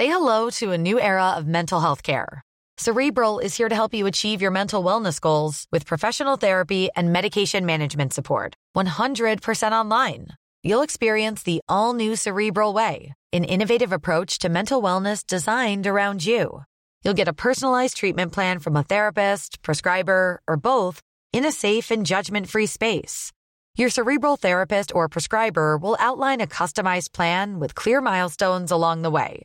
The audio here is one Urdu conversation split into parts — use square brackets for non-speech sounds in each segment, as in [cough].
Say hello to a new era of mental health care. Cerebral is here to help you achieve your mental wellness goals with professional therapy and medication management support. 100% online. You'll experience the all new Cerebral Way, an innovative approach to mental wellness designed around you. You'll get a personalized treatment plan from a therapist, prescriber, or both in a safe and judgment free space. Your Cerebral therapist or prescriber will outline a customized plan with clear milestones along the way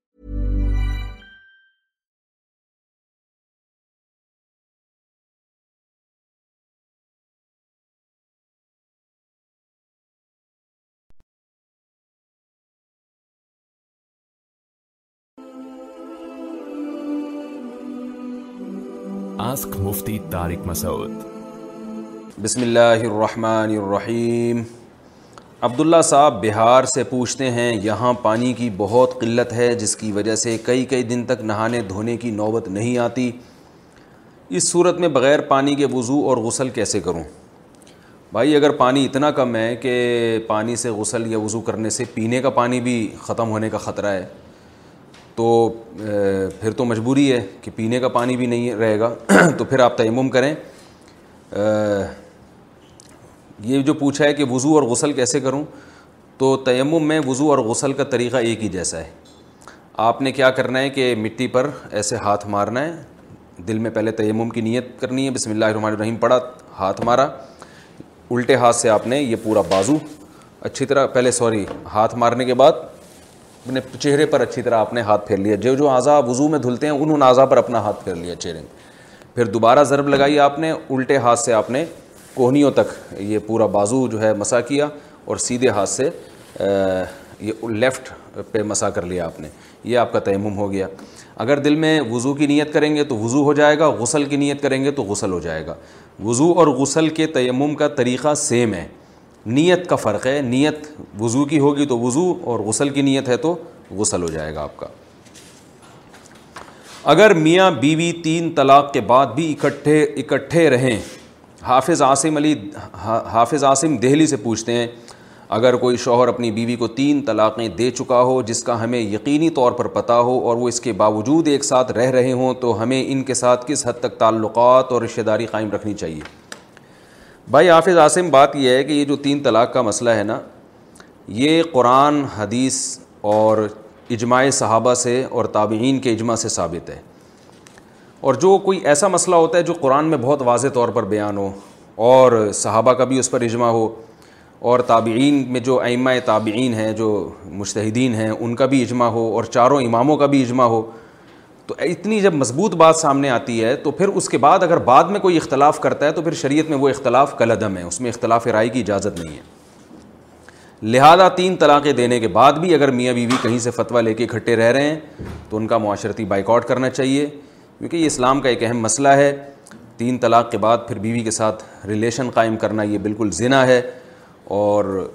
Ask Mufti Tariq Masood. بسم اللہ الرحمن الرحیم۔ عبداللہ صاحب بہار سے پوچھتے ہیں، یہاں پانی کی بہت قلت ہے، جس کی وجہ سے کئی کئی دن تک نہانے دھونے کی نوبت نہیں آتی۔ اس صورت میں بغیر پانی کے وضو اور غسل کیسے کروں؟ بھائی، اگر پانی اتنا کم ہے کہ پانی سے غسل یا وضو کرنے سے پینے کا پانی بھی ختم ہونے کا خطرہ ہے تو پھر تو مجبوری ہے کہ پینے کا پانی بھی نہیں رہے گا، [clears throat] تو پھر آپ تیمم کریں۔ یہ جو پوچھا ہے کہ وضو اور غسل کیسے کروں، تو تیمم میں وضو اور غسل کا طریقہ ایک ہی جیسا ہے۔ آپ نے کیا کرنا ہے کہ مٹی پر ایسے ہاتھ مارنا ہے۔ دل میں پہلے تیمم کی نیت کرنی ہے، بسم اللہ الرحمن الرحیم، پڑھا، ہاتھ مارا۔ الٹے ہاتھ سے آپ نے یہ پورا بازو، اچھی طرح پہلے سوری، ہاتھ مارنے کے بعد اپنے چہرے پر اچھی طرح آپ نے ہاتھ پھیر لیا۔ جو جو اعضا وضو میں دھلتے ہیں، انہوں نے اعضا پر اپنا ہاتھ پھیر لیا چہرے میں۔ پھر دوبارہ ضرب لگائی آپ نے، الٹے ہاتھ سے آپ نے کوہنیوں تک یہ پورا بازو جو ہے مسا کیا اور سیدھے ہاتھ سے یہ لیفٹ پہ مسا کر لیا آپ نے۔ یہ آپ کا تیمم ہو گیا۔ اگر دل میں وضو کی نیت کریں گے تو وضو ہو جائے گا، غسل کی نیت کریں گے تو غسل ہو جائے گا۔ وضو اور غسل کے تیمم کا طریقہ سیم ہے۔ نیت کا فرق ہے، نیت وضو کی ہوگی تو وضو اور غسل کی نیت ہے تو غسل ہو جائے گا آپ کا۔ اگر میاں بیوی تین طلاق کے بعد بھی اکٹھے اکٹھے رہیں، حافظ عاصم علی، حافظ عاصم دہلی سے پوچھتے ہیں، اگر کوئی شوہر اپنی بیوی کو تین طلاقیں دے چکا ہو جس کا ہمیں یقینی طور پر پتہ ہو اور وہ اس کے باوجود ایک ساتھ رہ رہے ہوں تو ہمیں ان کے ساتھ کس حد تک تعلقات اور رشتہ داری قائم رکھنی چاہیے؟ بھائی حافظ عاصم، بات یہ ہے کہ یہ جو تین طلاق کا مسئلہ ہے نا، یہ قرآن، حدیث اور اجماع صحابہ سے اور تابعین کے اجماع سے ثابت ہے۔ اور جو کوئی ایسا مسئلہ ہوتا ہے جو قرآن میں بہت واضح طور پر بیان ہو اور صحابہ کا بھی اس پر اجماع ہو اور تابعین میں جو ائمہ تابعین ہیں، جو مشتحدین ہیں، ان کا بھی اجماع ہو اور چاروں اماموں کا بھی اجماع ہو تو اتنی جب مضبوط بات سامنے آتی ہے، تو پھر اس کے بعد اگر بعد میں کوئی اختلاف کرتا ہے، تو پھر شریعت میں وہ اختلاف کل عدم ہے، اس میں اختلاف رائے کی اجازت نہیں ہے۔ لہذا تین طلاقیں دینے کے بعد بھی اگر میاں بیوی کہیں سے فتویٰ لے کے اکٹھے رہ رہے ہیں، تو ان کا معاشرتی بائک آؤٹ کرنا چاہیے۔ کیونکہ یہ اسلام کا ایک اہم مسئلہ ہے۔ تین طلاق کے بعد پھر بیوی کے ساتھ ریلیشن قائم کرنا یہ بالکل زنا ہے اور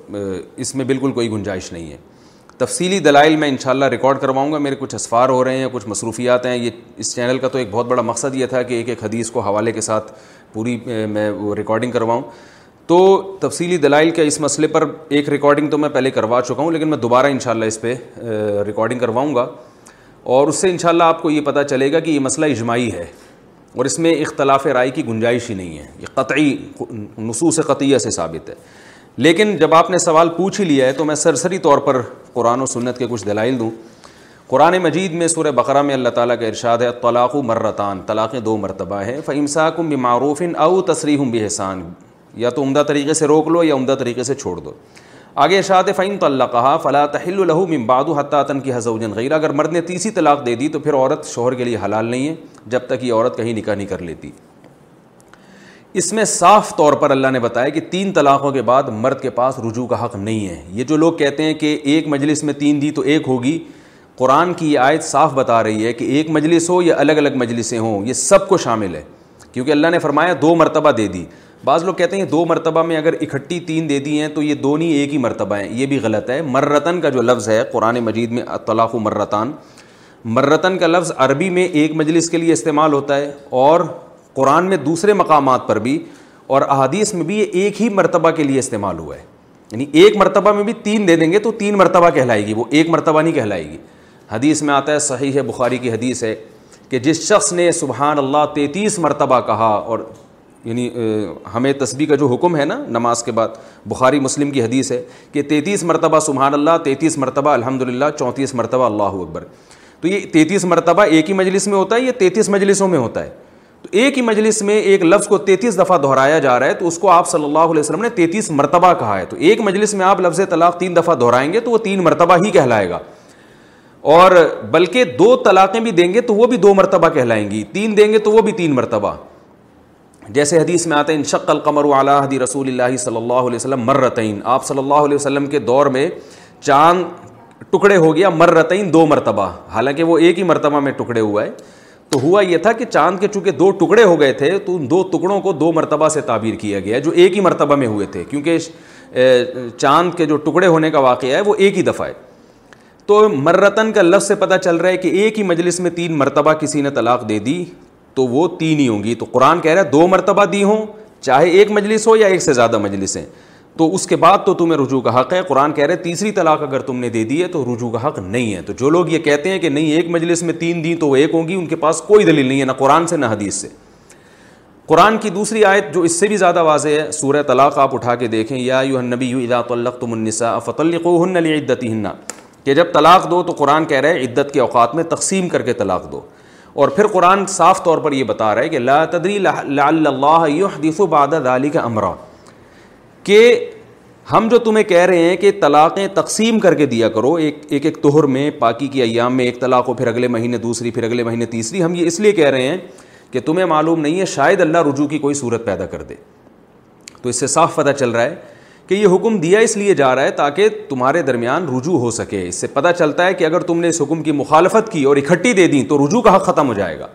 اس میں بالکل کوئی گنجائش نہیں ہے۔ تفصیلی دلائل میں انشاءاللہ ریکارڈ کرواؤں گا۔ میرے کچھ اسفار ہو رہے ہیں کچھ مصروفیات ہیں۔ یہ اس چینل کا تو ایک بہت بڑا مقصد یہ تھا کہ ایک ایک حدیث کو حوالے کے ساتھ پوری میں وہ ریکارڈنگ کرواؤں۔ تو تفصیلی دلائل کے اس مسئلے پر ایک ریکارڈنگ تو میں پہلے کروا چکا ہوں، لیکن میں دوبارہ انشاءاللہ اس پہ ریکارڈنگ کرواؤں گا۔ اور اس سے انشاءاللہ آپ کو یہ پتہ چلے گا کہ یہ مسئلہ اجماعی ہے اور اس میں اختلاف رائے کی گنجائش ہی نہیں ہے۔ یہ قطعی نصوص قطعیہ سے ثابت ہے۔ لیکن جب آپ نے سوال پوچھ ہی لیا ہے تو میں سرسری طور پر قرآن و سنت کے کچھ دلائل دوں۔ قرآن مجید میں سورہ بقرہ میں اللہ تعالیٰ کا ارشاد ہے طلاق و مرتان طلاقیں دو مرتبہ ہیں فمسا کم بمعروف او تصریح بحسان یا تو عمدہ طریقے سے روک لو یا عمدہ طریقے سے چھوڑ دو۔ آگے ارشاد فعین تو اللہ کہا فلاں تحل الہو ممباد حتاطن کی حضوجن غیر اگر مرد نے تیسری طلاق دے دی تو پھر عورت شوہر کے لیے حلال نہیں ہے، جب تک یہ عورت کہیں نکاح نہیں کر لیتی۔ اس میں صاف طور پر اللہ نے بتایا کہ تین طلاقوں کے بعد مرد کے پاس رجوع کا حق نہیں ہے۔ یہ جو لوگ کہتے ہیں کہ ایک مجلس میں تین دی تو ایک ہوگی، قرآن کی یہ آیت صاف بتا رہی ہے کہ ایک مجلس ہو یا الگ الگ مجلسیں ہوں، یہ سب کو شامل ہے۔ کیونکہ اللہ نے فرمایا دو مرتبہ دے دی۔ بعض لوگ کہتے ہیں دو مرتبہ میں اگر اکٹھی تین دے دی ہیں تو یہ دونوں ایک ہی مرتبہ ہیں۔ یہ بھی غلط ہے۔ مرتن کا جو لفظ ہے، قرآن مجید میں طلاق و مرتان، مرتن کا لفظ عربی میں ایک مجلس کے لیے استعمال ہوتا ہے اور قرآن میں دوسرے مقامات پر بھی اور احادیث میں بھی یہ ایک ہی مرتبہ کے لیے استعمال ہوا ہے۔ یعنی ایک مرتبہ میں بھی تین دے دیں گے تو تین مرتبہ کہلائے گی، وہ ایک مرتبہ نہیں کہلائے گی۔ حدیث میں آتا ہے، صحیح ہے، بخاری کی حدیث ہے کہ جس شخص نے سبحان اللہ تینتیس مرتبہ کہا اور یعنی ہمیں تسبیح کا جو حکم ہے نا، نماز کے بعد، بخاری مسلم کی حدیث ہے کہ تینتیس مرتبہ سبحان اللہ، تینتیس مرتبہ الحمد للہ چونتیس مرتبہ اللہ اکبر۔ تو یہ تینتیس مرتبہ ایک ہی مجلس میں ہوتا ہے یہ تینتیس مجلسوں میں ہوتا ہے؟ تو ایک ہی مجلس میں ایک لفظ کو تینتیس دفعہ دہرایا جا رہا ہے، تو اس کو آپ صلی اللہ علیہ وسلم نے تینتیس مرتبہ کہا ہے۔ تو ایک مجلس میں آپ لفظ طلاق تین دفعہ دہرائیں گے، تو وہ تین مرتبہ ہی کہلائے گا۔ اور بلکہ دو طلاقیں بھی دیں گے، تو وہ بھی دو مرتبہ کہلائیں گی۔ تین دیں گے، تو وہ بھی تین مرتبہ۔ جیسے حدیث میں آتے ہیں انشق القمر علیہ حدی رسول اللہ صلی اللہ علیہ وسلم مرتعین آپ صلی اللہ علیہ وسلم کے دور میں چاند ٹکڑے ہو گیا مرتعین دو مرتبہ۔ حالانکہ وہ ایک ہی مرتبہ میں ٹکڑے ہوا ہے۔ تو ہوا یہ تھا کہ چاند کے چونکہ دو ٹکڑے ہو گئے تھے، تو ان دو ٹکڑوں کو دو مرتبہ سے تعبیر کیا گیا جو ایک ہی مرتبہ میں ہوئے تھے، کیونکہ چاند کے جو ٹکڑے ہونے کا واقعہ ہے، وہ ایک ہی دفعہ ہے۔ تو مرتن کا لفظ سے پتہ چل رہا ہے کہ ایک ہی مجلس میں تین مرتبہ کسی نے طلاق دے دی، تو وہ تین ہی ہوں گی۔ تو قرآن کہہ رہا ہے، دو مرتبہ دی ہوں، چاہے ایک مجلس ہو یا ایک سے زیادہ مجلس ہیں تو اس کے بعد تو تمہیں رجوع کا حق ہے۔ قرآن کہہ رہے تیسری طلاق اگر تم نے دے دی ہے تو رجوع کا حق نہیں ہے۔ تو جو لوگ یہ کہتے ہیں کہ نہیں، ایک مجلس میں تین دیں تو وہ ایک ہوں گی، ان کے پاس کوئی دلیل نہیں ہے، نہ قرآن سے نہ حدیث سے۔ قرآن کی دوسری آیت جو اس سے بھی زیادہ واضح ہے، سورہ طلاق آپ اٹھا کے دیکھیں۔ یا یو نبی یو ادا طلق تم النسا فتلق ہن ہننا کہ جب طلاق دو تو قرآن کہہ رہے عدت کے اوقات میں تقسیم کر کے طلاق دو۔ اور پھر قرآن صاف طور پر یہ بتا رہا ہے کہ لا تدری اللہ یحدث بعد ذلك امرا۔ کہ ہم جو تمہیں کہہ رہے ہیں کہ طلاقیں تقسیم کر کے دیا کرو، ایک ایک ایک تہر میں، پاکی کی ایام میں ایک طلاق ہو، پھر اگلے مہینے دوسری، پھر اگلے مہینے تیسری، ہم یہ اس لیے کہہ رہے ہیں کہ تمہیں معلوم نہیں ہے، شاید اللہ رجوع کی کوئی صورت پیدا کر دے۔ تو اس سے صاف پتہ چل رہا ہے کہ یہ حکم دیا اس لیے جا رہا ہے تاکہ تمہارے درمیان رجوع ہو سکے۔ اس سے پتہ چلتا ہے کہ اگر تم نے اس حکم کی مخالفت کی اور اکٹھی دے دیں تو رجوع کا حق ختم ہو جائے گا۔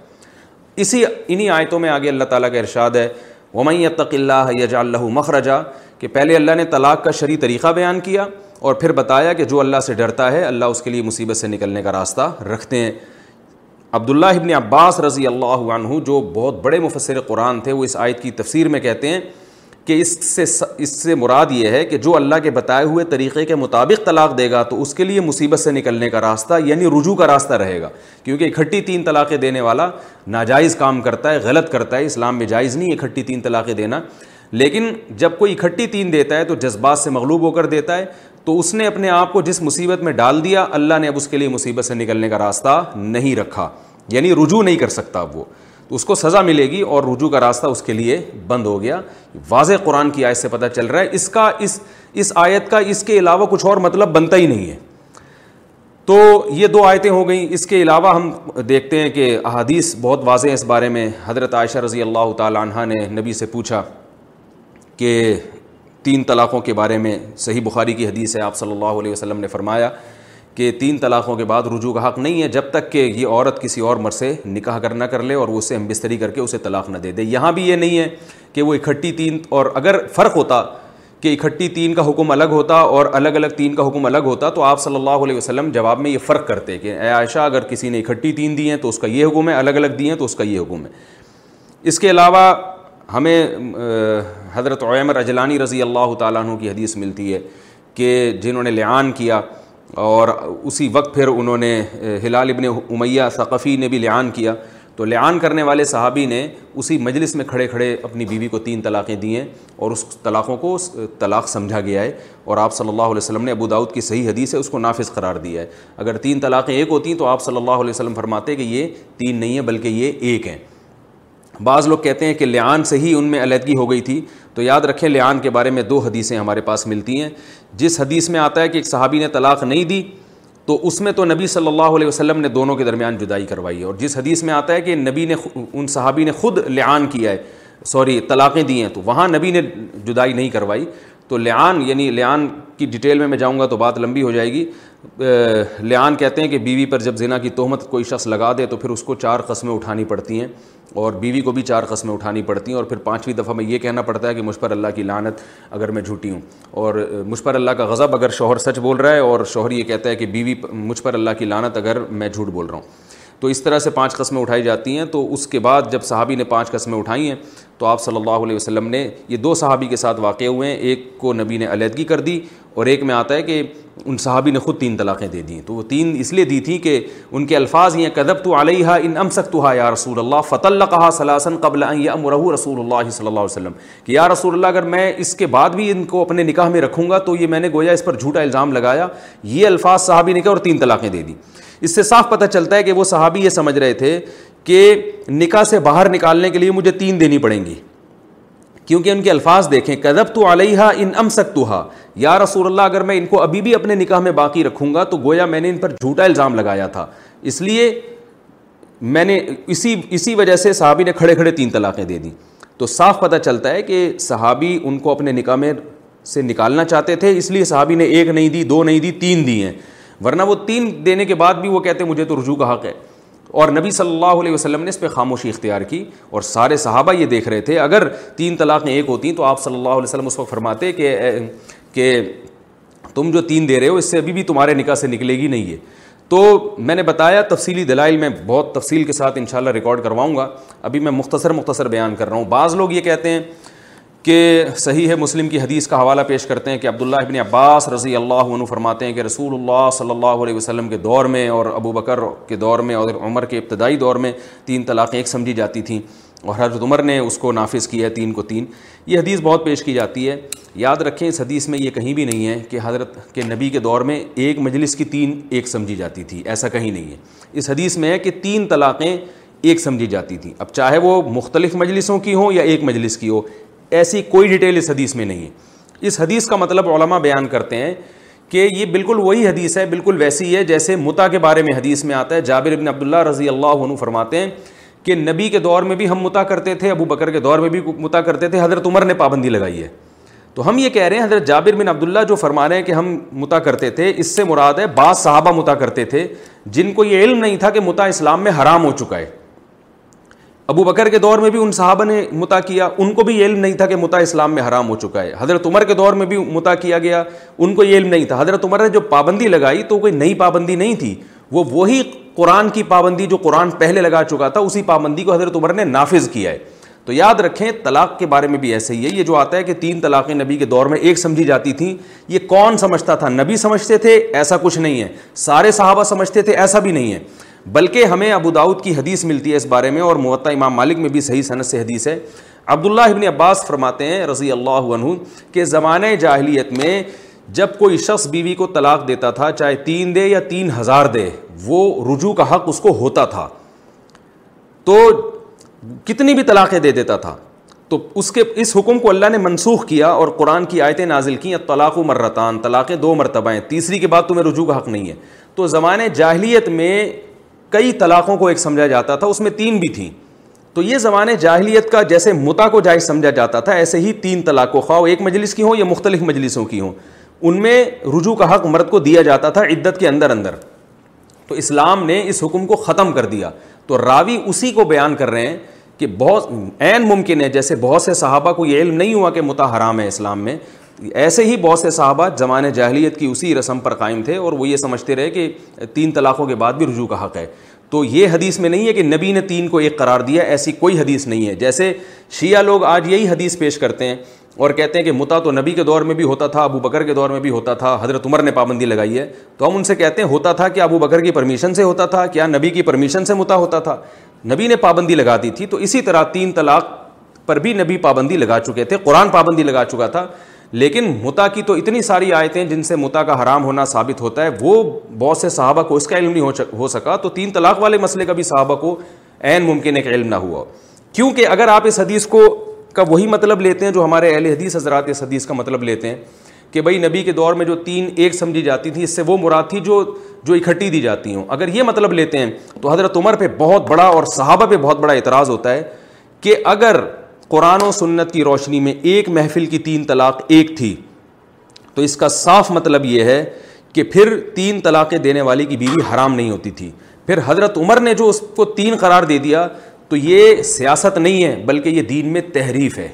اسی انہی آیتوں میں آگے اللہ تعالیٰ کا ارشاد ہے ومئی تق اللہ یجا اللہ مخرجا کہ پہلے اللہ نے طلاق کا شرعی طریقہ بیان کیا اور پھر بتایا کہ جو اللہ سے ڈرتا ہے، اللہ اس کے لیے مصیبت سے نکلنے کا راستہ رکھتے ہیں۔ عبداللہ ابن عباس رضی اللہ عنہ، جو بہت بڑے مفسر قرآن تھے، وہ اس آیت کی تفسیر میں کہتے ہیں کہ اس سے اس سے مراد یہ ہے کہ جو اللہ کے بتائے ہوئے طریقے کے مطابق طلاق دے گا، تو اس کے لیے مصیبت سے نکلنے کا راستہ یعنی رجوع کا راستہ رہے گا۔ کیونکہ اکٹھی تین طلاقیں دینے والا ناجائز کام کرتا ہے، غلط کرتا ہے، اسلام میں جائز نہیں اکٹھی تین طلاقیں دینا۔ لیکن جب کوئی اکٹھی تین دیتا ہے تو جذبات سے مغلوب ہو کر دیتا ہے، تو اس نے اپنے آپ کو جس مصیبت میں ڈال دیا، اللہ نے اب اس کے لیے مصیبت سے نکلنے کا راستہ نہیں رکھا۔ یعنی رجوع نہیں کر سکتا اب وہ۔ تو اس کو سزا ملے گی اور رجوع کا راستہ اس کے لیے بند ہو گیا۔ واضح قرآن کی آیت سے پتہ چل رہا ہے۔ اس کا، اس اس آیت کا اس کے علاوہ کچھ اور مطلب بنتا ہی نہیں ہے۔ تو یہ دو آیتیں ہو گئیں۔ اس کے علاوہ ہم دیکھتے ہیں کہ احادیث بہت واضح ہیں اس بارے میں۔ حضرت عائشہ رضی اللہ تعالیٰ عنہ نے نبی سے پوچھا کہ تین طلاقوں کے بارے میں صحیح بخاری کی حدیث ہے، آپ صلی اللہ علیہ وسلم نے فرمایا کہ تین طلاقوں کے بعد رجوع کا حق نہیں ہے جب تک کہ یہ عورت کسی اور مر سے نکاح کر نہ کر لے اور وہ اسے ہم بستری کر کے اسے طلاق نہ دے دے۔ یہاں بھی یہ نہیں ہے کہ وہ اکٹھی تین اور اگر فرق ہوتا کہ اکٹھی تین کا حکم الگ ہوتا اور الگ الگ تین کا حکم الگ ہوتا تو آپ صلی اللہ علیہ وسلم جواب میں یہ فرق کرتے کہ اے عائشہ اگر کسی نے اکٹھی تین دی ہیں تو اس کا یہ حکم ہے، الگ الگ دی ہیں تو اس کا یہ حکم ہے۔ اس کے علاوہ ہمیں حضرت عیمر اجلانی رضی اللہ تعالیٰ عنہ کی حدیث ملتی ہے کہ جنہوں نے لعان کیا اور اسی وقت پھر انہوں نے ہلال ابن امیہ ثقفی نے بھی لعان کیا۔ تو لعان کرنے والے صحابی نے اسی مجلس میں کھڑے کھڑے اپنی بیوی کو تین طلاقیں دی ہیں اور اس طلاقوں کو طلاق سمجھا گیا ہے اور آپ صلی اللہ علیہ وسلم نے ابو داود کی صحیح حدیث ہے، اس کو نافذ قرار دیا ہے۔ اگر تین طلاقیں ایک ہوتی ہیں تو آپ صلی اللہ علیہ وسلم فرماتے کہ یہ تین نہیں ہیں بلکہ یہ ایک ہیں۔ بعض لوگ کہتے ہیں کہ لعان سے ہی ان میں علیحدگی ہو گئی تھی۔ تو یاد رکھیں لعان کے بارے میں دو حدیثیں ہمارے پاس ملتی ہیں۔ جس حدیث میں آتا ہے کہ ایک صحابی نے طلاق نہیں دی، تو اس میں تو نبی صلی اللہ علیہ وسلم نے دونوں کے درمیان جدائی کروائی ہے۔ اور جس حدیث میں آتا ہے کہ نبی نے ان صحابی نے خود لعان کیا ہے، سوری، طلاقیں دی ہیں، تو وہاں نبی نے جدائی نہیں کروائی۔ تو لعان یعنی لعان کی ڈیٹیل میں میں جاؤں گا تو بات لمبی ہو جائے گی۔ لعان کہتے ہیں کہ بیوی پر جب زنا کی تہمت کوئی شخص لگا دے تو پھر اس کو چار قسمیں اٹھانی پڑتی ہیں۔ اور بیوی کو بھی چار قسمیں اٹھانی پڑتی ہیں۔ اور پھر پانچویں دفعہ میں یہ کہنا پڑتا ہے کہ مجھ پر اللہ کی لانت اگر میں جھوٹی ہوں۔ اور مجھ پر اللہ کا غضب اگر شوہر سچ بول رہا ہے اور شوہر یہ کہتا ہے کہ بیوی مجھ پر اللہ کی لانت اگر میں جھوٹ بول رہا ہوں۔ تو اس طرح سے پانچ قسمیں اٹھائی جاتی ہیں، تو اس کے بعد جب صحابی نے پانچ قسمیں اٹھائی ہیں، تو آپ صلی اللہ علیہ وسلم نے یہ دو صحابی کے ساتھ واقع ہوئے ہیں، ایک کو نبی نے علیحدگی کر دی اور ایک میں آتا ہے کہ ان صحابی نے خود تین طلاقیں دے دیں۔ تو وہ تین اس لیے دی تھیں کہ ان کے الفاظ یہ کدب تو علیہ ان ام سخت یا رسول اللہ فت اللہ کہا صلاحن اس اس سے صاف پتہ چلتا ہے کہ وہ صحابی یہ سمجھ رہے تھے کہ نکاح سے باہر نکالنے کے لیے مجھے تین دینی پڑیں گی۔ کیونکہ ان کے الفاظ دیکھیں کدب تو علیہ ان ام سکتوہا یا رسول اللہ، اگر میں ان کو ابھی بھی اپنے نکاح میں باقی رکھوں گا تو گویا میں نے ان پر جھوٹا الزام لگایا تھا۔ اس لیے میں نے اسی اسی وجہ سے صحابی نے کھڑے کھڑے تین طلاقیں دے دیں۔ تو صاف پتہ چلتا ہے کہ صحابی ان کو اپنے نکاح میں سے نکالنا چاہتے تھے، اس لیے صحابی نے ایک نہیں دی، دو نہیں دی، تین دی ہیں۔ ورنہ وہ تین دینے کے بعد بھی وہ کہتے ہیں، مجھے تو رجوع کا حق ہے۔ اور نبی صلی اللہ علیہ وسلم نے اس پہ خاموشی اختیار کی اور سارے صحابہ یہ دیکھ رہے تھے۔ اگر تین طلاقیں ایک ہوتی تو آپ صلی اللہ علیہ وسلم اس وقت فرماتے کہ کہ تم جو تین دے رہے ہو، اس سے ابھی بھی تمہارے نکاح سے نکلے گی، نہیں ہے۔ تو میں نے بتایا، تفصیلی دلائل میں بہت تفصیل کے ساتھ انشاءاللہ ریکارڈ کرواؤں گا۔ ابھی میں مختصر مختصر بیان کر رہا ہوں۔ بعض لوگ یہ کہتے ہیں کہ صحیح ہے مسلم کی حدیث کا حوالہ پیش کرتے ہیں کہ عبداللہ ابن عباس رضی اللہ عنہ فرماتے ہیں کہ رسول اللہ صلی اللہ علیہ وسلم کے دور میں اور ابو بکر کے دور میں اور عمر کے ابتدائی دور میں تین طلاقیں ایک سمجھی جاتی تھیں اور حضرت عمر نے اس کو نافذ کیا ہے، تین کو تین۔ یہ حدیث بہت پیش کی جاتی ہے۔ یاد رکھیں، اس حدیث میں یہ کہیں بھی نہیں ہے کہ حضرت کے نبی کے دور میں ایک مجلس کی تین ایک سمجھی جاتی تھی، ایسا کہیں نہیں ہے۔ اس حدیث میں ہے کہ تین طلاقیں ایک سمجھی جاتی تھیں۔ اب چاہے وہ مختلف مجلسوں کی ہوں یا ایک مجلس کی ہو ایسی کوئی ڈیٹیل اس حدیث میں نہیں ہے۔ اس حدیث کا مطلب علماء بیان کرتے ہیں کہ یہ بالکل وہی حدیث ہے، بالکل ویسی ہے جیسے متا کے بارے میں حدیث میں آتا ہے۔ جابر ابن عبداللہ رضی اللہ عنہ فرماتے ہیں کہ نبی کے دور میں بھی ہم متا کرتے تھے، ابو بکر کے دور میں بھی متا کرتے تھے، حضرت عمر نے پابندی لگائی ہے۔ تو ہم یہ کہہ رہے ہیں، حضرت جابر بن عبداللہ جو فرما رہے ہیں کہ ہم متا کرتے تھے، اس سے مراد ہے بعض صحابہ متا کرتے تھے جن کو یہ علم نہیں تھا کہ متا اسلام میں حرام ہو چکا ہے۔ ابو بکر کے دور میں بھی ان صحابہ نے متا کیا۔ ان کو بھی یہ علم نہیں تھا کہ متا اسلام میں حرام ہو چکا ہے۔ حضرت عمر کے دور میں بھی متا کیا گیا۔ ان کو یہ علم نہیں تھا۔ حضرت عمر نے جو پابندی لگائی تو کوئی نئی پابندی نہیں تھی۔ وہ وہی قرآن کی پابندی جو قرآن پہلے لگا چکا تھا، اسی پابندی کو حضرت عمر نے نافذ کیا ہے۔ تو یاد رکھیں، طلاق کے بارے میں بھی ایسے ہی ہے۔ یہ جو آتا ہے کہ تین طلاقیں نبی کے دور میں ایک سمجھی جاتی تھیں، یہ کون سمجھتا تھا؟ نبی سمجھتے تھے، ایسا کچھ نہیں ہے۔ سارے صحابہ سمجھتے تھے، ایسا بھی نہیں ہے۔ بلکہ ہمیں ابو داود کی حدیث ملتی ہے اس بارے میں اور معطا امام مالک میں بھی صحیح صنعت سے حدیث ہے۔ عبداللہ ابن عباس فرماتے ہیں رضی اللہ عنہ کہ زمانۂ جاہلیت میں جب کوئی شخص بیوی کو طلاق دیتا تھا، چاہے تین دے یا تین ہزار دے، وہ رجوع کا حق اس کو ہوتا تھا۔ تو کتنی بھی طلاقیں دے دیتا تھا۔ تو اس کے، اس حکم کو اللہ نے منسوخ کیا اور قرآن کی آیتیں نازل کیں طلاق و مرتان، طلاقیں دو مرتبہ ہیں، تیسری کے بعد تمہیں رجوع کا حق نہیں ہے۔ تو زمانۂ جاہلیت میں کئی طلاقوں کو ایک سمجھا جاتا تھا، اس میں تین بھی تھیں۔ تو یہ زمانے جاہلیت کا جیسے متا کو جائز سمجھا جاتا تھا، ایسے ہی تین طلاق و خواہ ایک مجلس کی ہوں یا مختلف مجلسوں کی ہوں، ان میں رجوع کا حق مرد کو دیا جاتا تھا عدت کے اندر اندر۔ تو اسلام نے اس حکم کو ختم کر دیا۔ تو راوی اسی کو بیان کر رہے ہیں کہ بہت عین ممکن ہے، جیسے بہت سے صحابہ کو یہ علم نہیں ہوا کہ متا حرام ہے اسلام میں ایسے ہی بہت سے صحابہ زمانے جاہلیت کی اسی رسم پر قائم تھے اور وہ یہ سمجھتے رہے کہ تین طلاقوں کے بعد بھی رجوع کا حق ہے۔ تو یہ حدیث میں نہیں ہے کہ نبی نے تین کو ایک قرار دیا، ایسی کوئی حدیث نہیں ہے۔ جیسے شیعہ لوگ آج یہی حدیث پیش کرتے ہیں اور کہتے ہیں کہ متا تو نبی کے دور میں بھی ہوتا تھا، ابو بکر کے دور میں بھی ہوتا تھا، حضرت عمر نے پابندی لگائی ہے۔ تو ہم ان سے کہتے ہیں، ہوتا تھا کہ ابو بکر کی پرمیشن سے ہوتا تھا؟ کیا نبی کی پرمیشن سے متا ہوتا تھا؟ نبی نے پابندی لگا دی تھی۔ تو اسی طرح تین طلاق پر بھی نبی پابندی لگا چکے تھے، قرآن پابندی لگا چکا تھا۔ لیکن متا کی تو اتنی ساری آیتیں جن سے متا کا حرام ہونا ثابت ہوتا ہے، وہ بہت سے صحابہ کو اس کا علم نہیں ہو سکا۔ تو تین طلاق والے مسئلے کا بھی صحابہ کو عین ممکن ہے کہ علم نہ ہوا۔ کیونکہ اگر آپ اس حدیث کو کا وہی مطلب لیتے ہیں جو ہمارے اہل حدیث حضرات اس حدیث کا مطلب لیتے ہیں کہ بھائی نبی کے دور میں جو تین ایک سمجھی جاتی تھی، اس سے وہ مراد تھی جو جو اکٹھی دی جاتی ہوں۔ اگر یہ مطلب لیتے ہیں تو حضرت عمر پہ بہت بڑا اور صحابہ پہ بہت بڑا اعتراض ہوتا ہے کہ اگر قرآن و سنت کی روشنی میں ایک محفل کی تین طلاق ایک تھی۔ تو اس کا صاف مطلب یہ ہے کہ پھر تین طلاقیں دینے والی کی بیوی حرام نہیں ہوتی تھی۔ پھر حضرت عمر نے جو اس کو تین قرار دے دیا، تو یہ سیاست نہیں ہے، بلکہ یہ دین میں تحریف ہے۔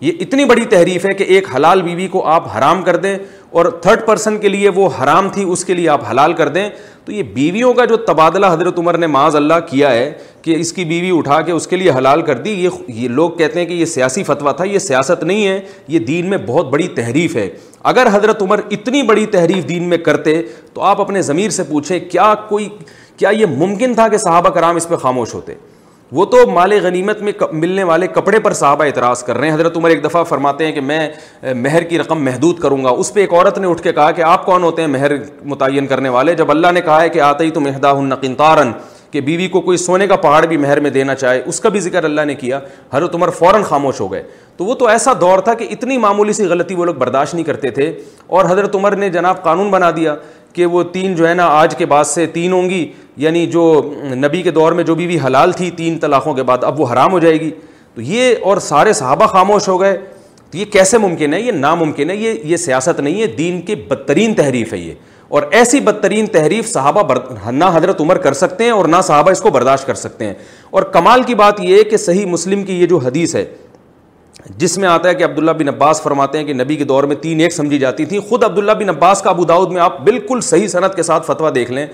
یہ اتنی بڑی تحریف ہے کہ ایک حلال بیوی کو آپ حرام کر دیں اور تھرڈ پرسن کے لیے وہ حرام تھی، اس کے لیے آپ حلال کر دیں۔ تو یہ بیویوں کا جو تبادلہ حضرت عمر نے معاذ اللہ کیا ہے کہ اس کی بیوی اٹھا کے اس کے لیے حلال کر دی، یہ یہ لوگ کہتے ہیں کہ یہ سیاسی فتویٰ تھا، یہ سیاست نہیں ہے، یہ دین میں بہت بڑی تحریف ہے۔ اگر حضرت عمر اتنی بڑی تحریف دین میں کرتے تو آپ اپنے ضمیر سے پوچھیں، کیا کوئی کیا یہ ممکن تھا کہ صحابہ کرام اس پہ خاموش ہوتے؟ وہ تو مال غنیمت میں ملنے والے کپڑے پر صحابہ اعتراض کر رہے ہیں۔ حضرت عمر ایک دفعہ فرماتے ہیں کہ میں مہر کی رقم محدود کروں گا۔ اس پہ ایک عورت نے اٹھ کے کہا کہ آپ کون ہوتے ہیں؟ مہر متعین کرنے والے۔ جب اللہ نے کہا ہے کہ آتے ہی تو مہدا ہن کہ بیوی کو کوئی سونے کا پہاڑ بھی مہر میں دینا چاہے، اس کا بھی ذکر اللہ نے کیا۔ حضرت عمر فوراً خاموش ہو گئے۔ تو وہ تو ایسا دور تھا کہ اتنی معمولی سی غلطی وہ لوگ برداشت نہیں کرتے تھے۔ اور حضرت عمر نے جناب قانون بنا دیا۔ کہ وہ تین جو ہے نا آج کے بعد سے تین ہوں گی یعنی جو نبی کے دور میں جو بھی حلال تھی تین طلاقوں کے بعد، اب وہ حرام ہو جائے گی۔ تو یہ اور سارے صحابہ خاموش ہو گئے۔ تو یہ کیسے ممکن ہے؟ یہ ناممکن ہے، یہ یہ سیاست نہیں ہے، دین کی بدترین تحریف ہے یہ۔ اور ایسی بدترین تحریف صحابہ نہ حضرت عمر کر سکتے ہیں اور نہ صحابہ اس کو برداشت کر سکتے ہیں۔ اور کمال کی بات یہ ہے کہ صحیح مسلم کی یہ جو حدیث ہے جس میں آتا ہے کہ عبداللہ بن عباس فرماتے ہیں کہ نبی کے دور میں تین ایک سمجھی جاتی تھی۔ خود عبداللہ بن عباس کا ابو داود میں آپ بالکل صحیح صنعت کے ساتھ فتویٰ دیکھ لیں۔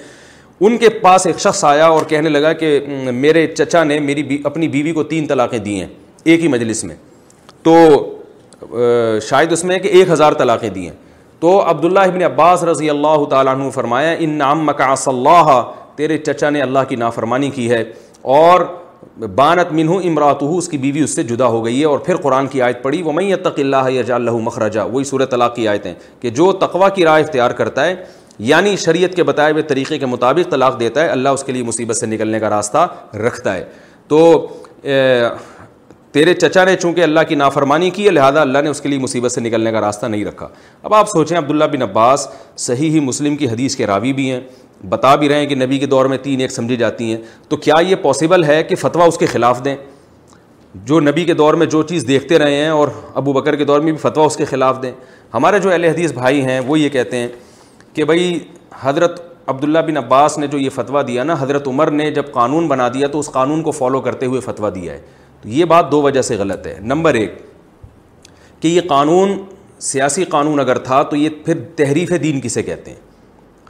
ان کے پاس ایک شخص آیا اور کہنے لگا کہ میرے چچا نے میری بی، اپنی بیوی کو تین طلاقیں دی ہیں ایک ہی مجلس میں۔ تو شاید اس میں کہ ایک ہزار طلاقیں دی ہیں۔ تو عبداللہ ابن عباس رضی اللہ تعالیٰ عنہ فرمایا، ان نام مکاص اللہ، تیرے چچا نے اللہ کی نافرمانی کی ہے اور بانت منہ امرات اس کی بیوی اس سے جدا ہو گئی ہے اور پھر قرآن کی آیت پڑھی وہ میں تق اللہ یا اللہ مخرجہ وہی صورت طلاق کی آیتیں کہ جو تقوا کی رائے اختیار کرتا ہے یعنی شریعت کے بتائے ہوئے طریقے کے مطابق طلاق دیتا ہے، اللہ اس کے لیے مصیبت سے نکلنے کا راستہ رکھتا ہے۔ تو تیرے چچا نے چونکہ اللہ کی نافرمانی کی ہے، لہٰذا اللہ نے اس کے لیے مصیبت سے نکلنے کا راستہ نہیں رکھا۔ اب آپ سوچیں، عبداللہ بن عباس صحیح ہی مسلم کی حدیث کے راوی بھی ہیں۔ بتا بھی رہے ہیں کہ نبی کے دور میں تین ایک سمجھی جاتی ہیں، تو کیا یہ پاسبل ہے کہ فتویٰ اس کے خلاف دیں؟ جو نبی کے دور میں جو چیز دیکھتے رہے ہیں اور ابو بکر کے دور میں بھی فتویٰ اس کے خلاف دیں۔ ہمارے جو اہل حدیث بھائی ہیں، وہ یہ کہتے ہیں کہ بھائی، حضرت عبداللہ بن عباس نے جو یہ فتویٰ دیا نا، حضرت عمر نے جب قانون بنا دیا تو اس قانون کو فالو کرتے ہوئے فتویٰ دیا ہے۔ تو یہ بات دو وجہ سے غلط ہے۔ نمبر ایک، کہ یہ قانون، سیاسی قانون اگر تھا تو یہ پھر تحریف دین کسے کہتے ہیں؟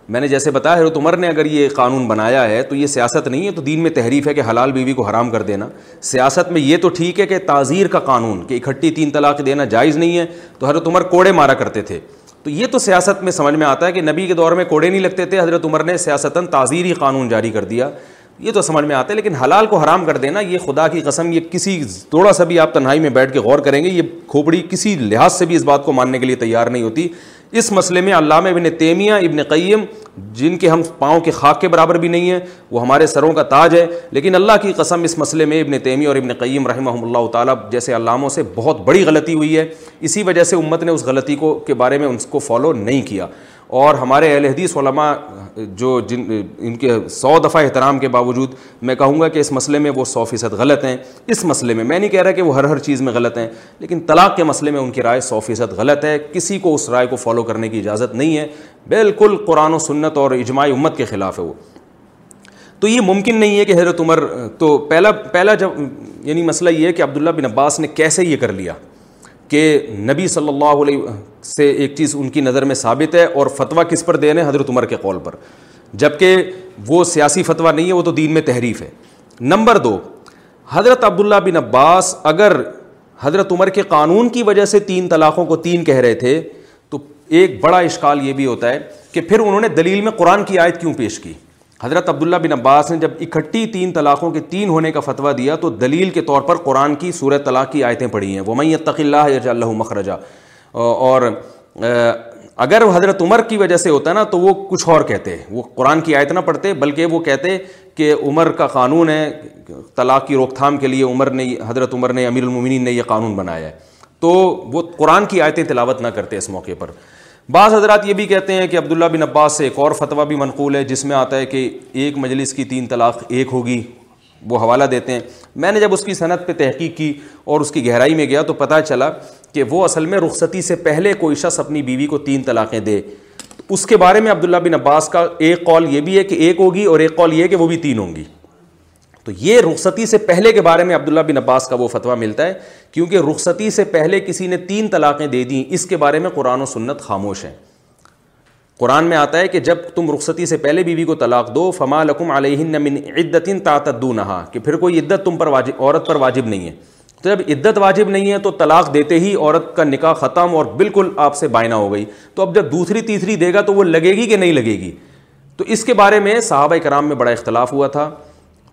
میں نے جیسے بتایا حضرت عمر نے اگر یہ قانون بنایا ہے تو یہ سیاست نہیں ہے، تو دین میں تحریف ہے کہ حلال بیوی کو حرام کر دینا۔ سیاست میں یہ تو ٹھیک ہے کہ تعزیر کا قانون، کہ اکٹھی تین طلاق دینا جائز نہیں ہے، تو حضرت عمر کوڑے مارا کرتے تھے۔ تو یہ تو سیاست میں سمجھ میں آتا ہے کہ نبی کے دور میں کوڑے نہیں لگتے تھے، حضرت عمر نے سیاستاً تعزیری قانون جاری کر دیا۔ یہ تو سمجھ میں آتا ہے، لیکن حلال کو حرام کر دینا، یہ خدا کی قسم، یہ کسی، تھوڑا سا بھی آپ تنہائی میں بیٹھ کے غور کریں گے، یہ کھوپڑی کسی لحاظ سے بھی اس بات کو ماننے کے لیے تیار نہیں ہوتی۔ اس مسئلے میں علامہ ابن تیمیہ، ابن قیم، جن کے ہم پاؤں کے خاک کے برابر بھی نہیں ہیں، وہ ہمارے سروں کا تاج ہے۔ لیکن اللہ کی قسم اس مسئلے میں ابن تیمیہ اور ابن قیم رحمہ اللہ تعالیٰ جیسے علاموں سے بہت بڑی غلطی ہوئی ہے۔ اسی وجہ سے امت نے اس غلطی کو کے بارے میں ان کو فالو نہیں کیا۔ اور ہمارے اہل حدیث علماء، جو جن، ان کے سو دفعہ احترام کے باوجود میں کہوں گا کہ اس مسئلے میں وہ سو فیصد غلط ہیں۔ اس مسئلے میں میں نہیں کہہ رہا کہ وہ ہر ہر چیز میں غلط ہیں، لیکن طلاق کے مسئلے میں ان کی رائے سو فیصد غلط ہے۔ کسی کو اس رائے کو فالو کرنے کی اجازت نہیں ہے۔ بالکل قرآن و سنت اور اجماعی امت کے خلاف ہے وہ۔ تو یہ ممکن نہیں ہے کہ حضرت عمر، تو پہلا پہلا جب یعنی مسئلہ یہ ہے کہ عبداللہ بن عباس نے کیسے یہ کر لیا؟ کہ نبی صلی اللہ علیہ سے ایک چیز ان کی نظر میں ثابت ہے اور فتویٰ کس پر دینے حضرت عمر کے قول پر۔ جبکہ وہ سیاسی فتویٰ نہیں ہے، وہ تو دین میں تحریف ہے۔ نمبر دو، حضرت عبداللہ بن عباس اگر حضرت عمر کے قانون کی وجہ سے تین طلاقوں کو تین کہہ رہے تھے، تو ایک بڑا اشکال یہ بھی ہوتا ہے کہ پھر انہوں نے دلیل میں قرآن کی آیت کیوں پیش کی؟ حضرت عبداللہ بن عباس نے جب اکٹھی تین طلاقوں کے تین ہونے کا فتویٰ دیا تو دلیل کے طور پر قرآن کی صورت طلاق کی آیتیں پڑھی ہیں۔ وہ میں تق اللہ اللہ مخرجہ اور اگر حضرت عمر کی وجہ سے ہوتا ہے نا تو وہ کچھ اور کہتے وہ قرآن کی آیت نہ پڑھتے، بلکہ وہ کہتے کہ عمر کا قانون ہے، طلاق کی روک تھام کے لیے عمر نے، حضرت عمر نے، امیر المومنین نے یہ قانون بنایا ہے۔ تو وہ قرآن کی آیتیں تلاوت نہ کرتے اس موقع پر۔ بعض حضرات یہ بھی کہتے ہیں کہ عبداللہ بن عباس سے ایک اور فتویٰ بھی منقول ہے، جس میں آتا ہے کہ ایک مجلس کی تین طلاق ایک ہوگی، وہ حوالہ دیتے ہیں۔ میں نے جب اس کی صنعت پہ تحقیق کی اور اس کی گہرائی میں گیا تو پتہ چلا کہ وہ اصل میں رخصتی سے پہلے کوئی شخص اپنی بیوی کو تین طلاقیں دے۔ اس کے بارے میں عبداللہ بن عباس کا ایک قول یہ بھی ہے کہ ایک ہوگی اور ایک قول یہ کہ وہ بھی تین ہوں گی۔ تو یہ رخصتی سے پہلے کے بارے میں عبداللہ بن عباس کا وہ فتویٰ ملتا ہے، کیونکہ رخصتی سے پہلے کسی نے تین طلاقیں دے دیں، اس کے بارے میں قرآن و سنت خاموش ہیں۔ قرآن میں آتا ہے کہ جب تم رخصتی سے پہلے بیوی کو طلاق دو، فما لکم علیہ من عدت تعتدو نہا کہ پھر کوئی عدت تم پر واجب، عورت پر واجب نہیں ہے۔ تو جب عدت واجب نہیں ہے تو طلاق دیتے ہی عورت کا نکاح ختم اور بالکل آپ سے بائنا ہو گئی۔ تو اب جب دوسری، تیسری دے گا تو وہ لگے گی کہ نہیں لگے گی؟ تو اس کے بارے میں صحابہ کرام میں بڑا اختلاف ہوا تھا۔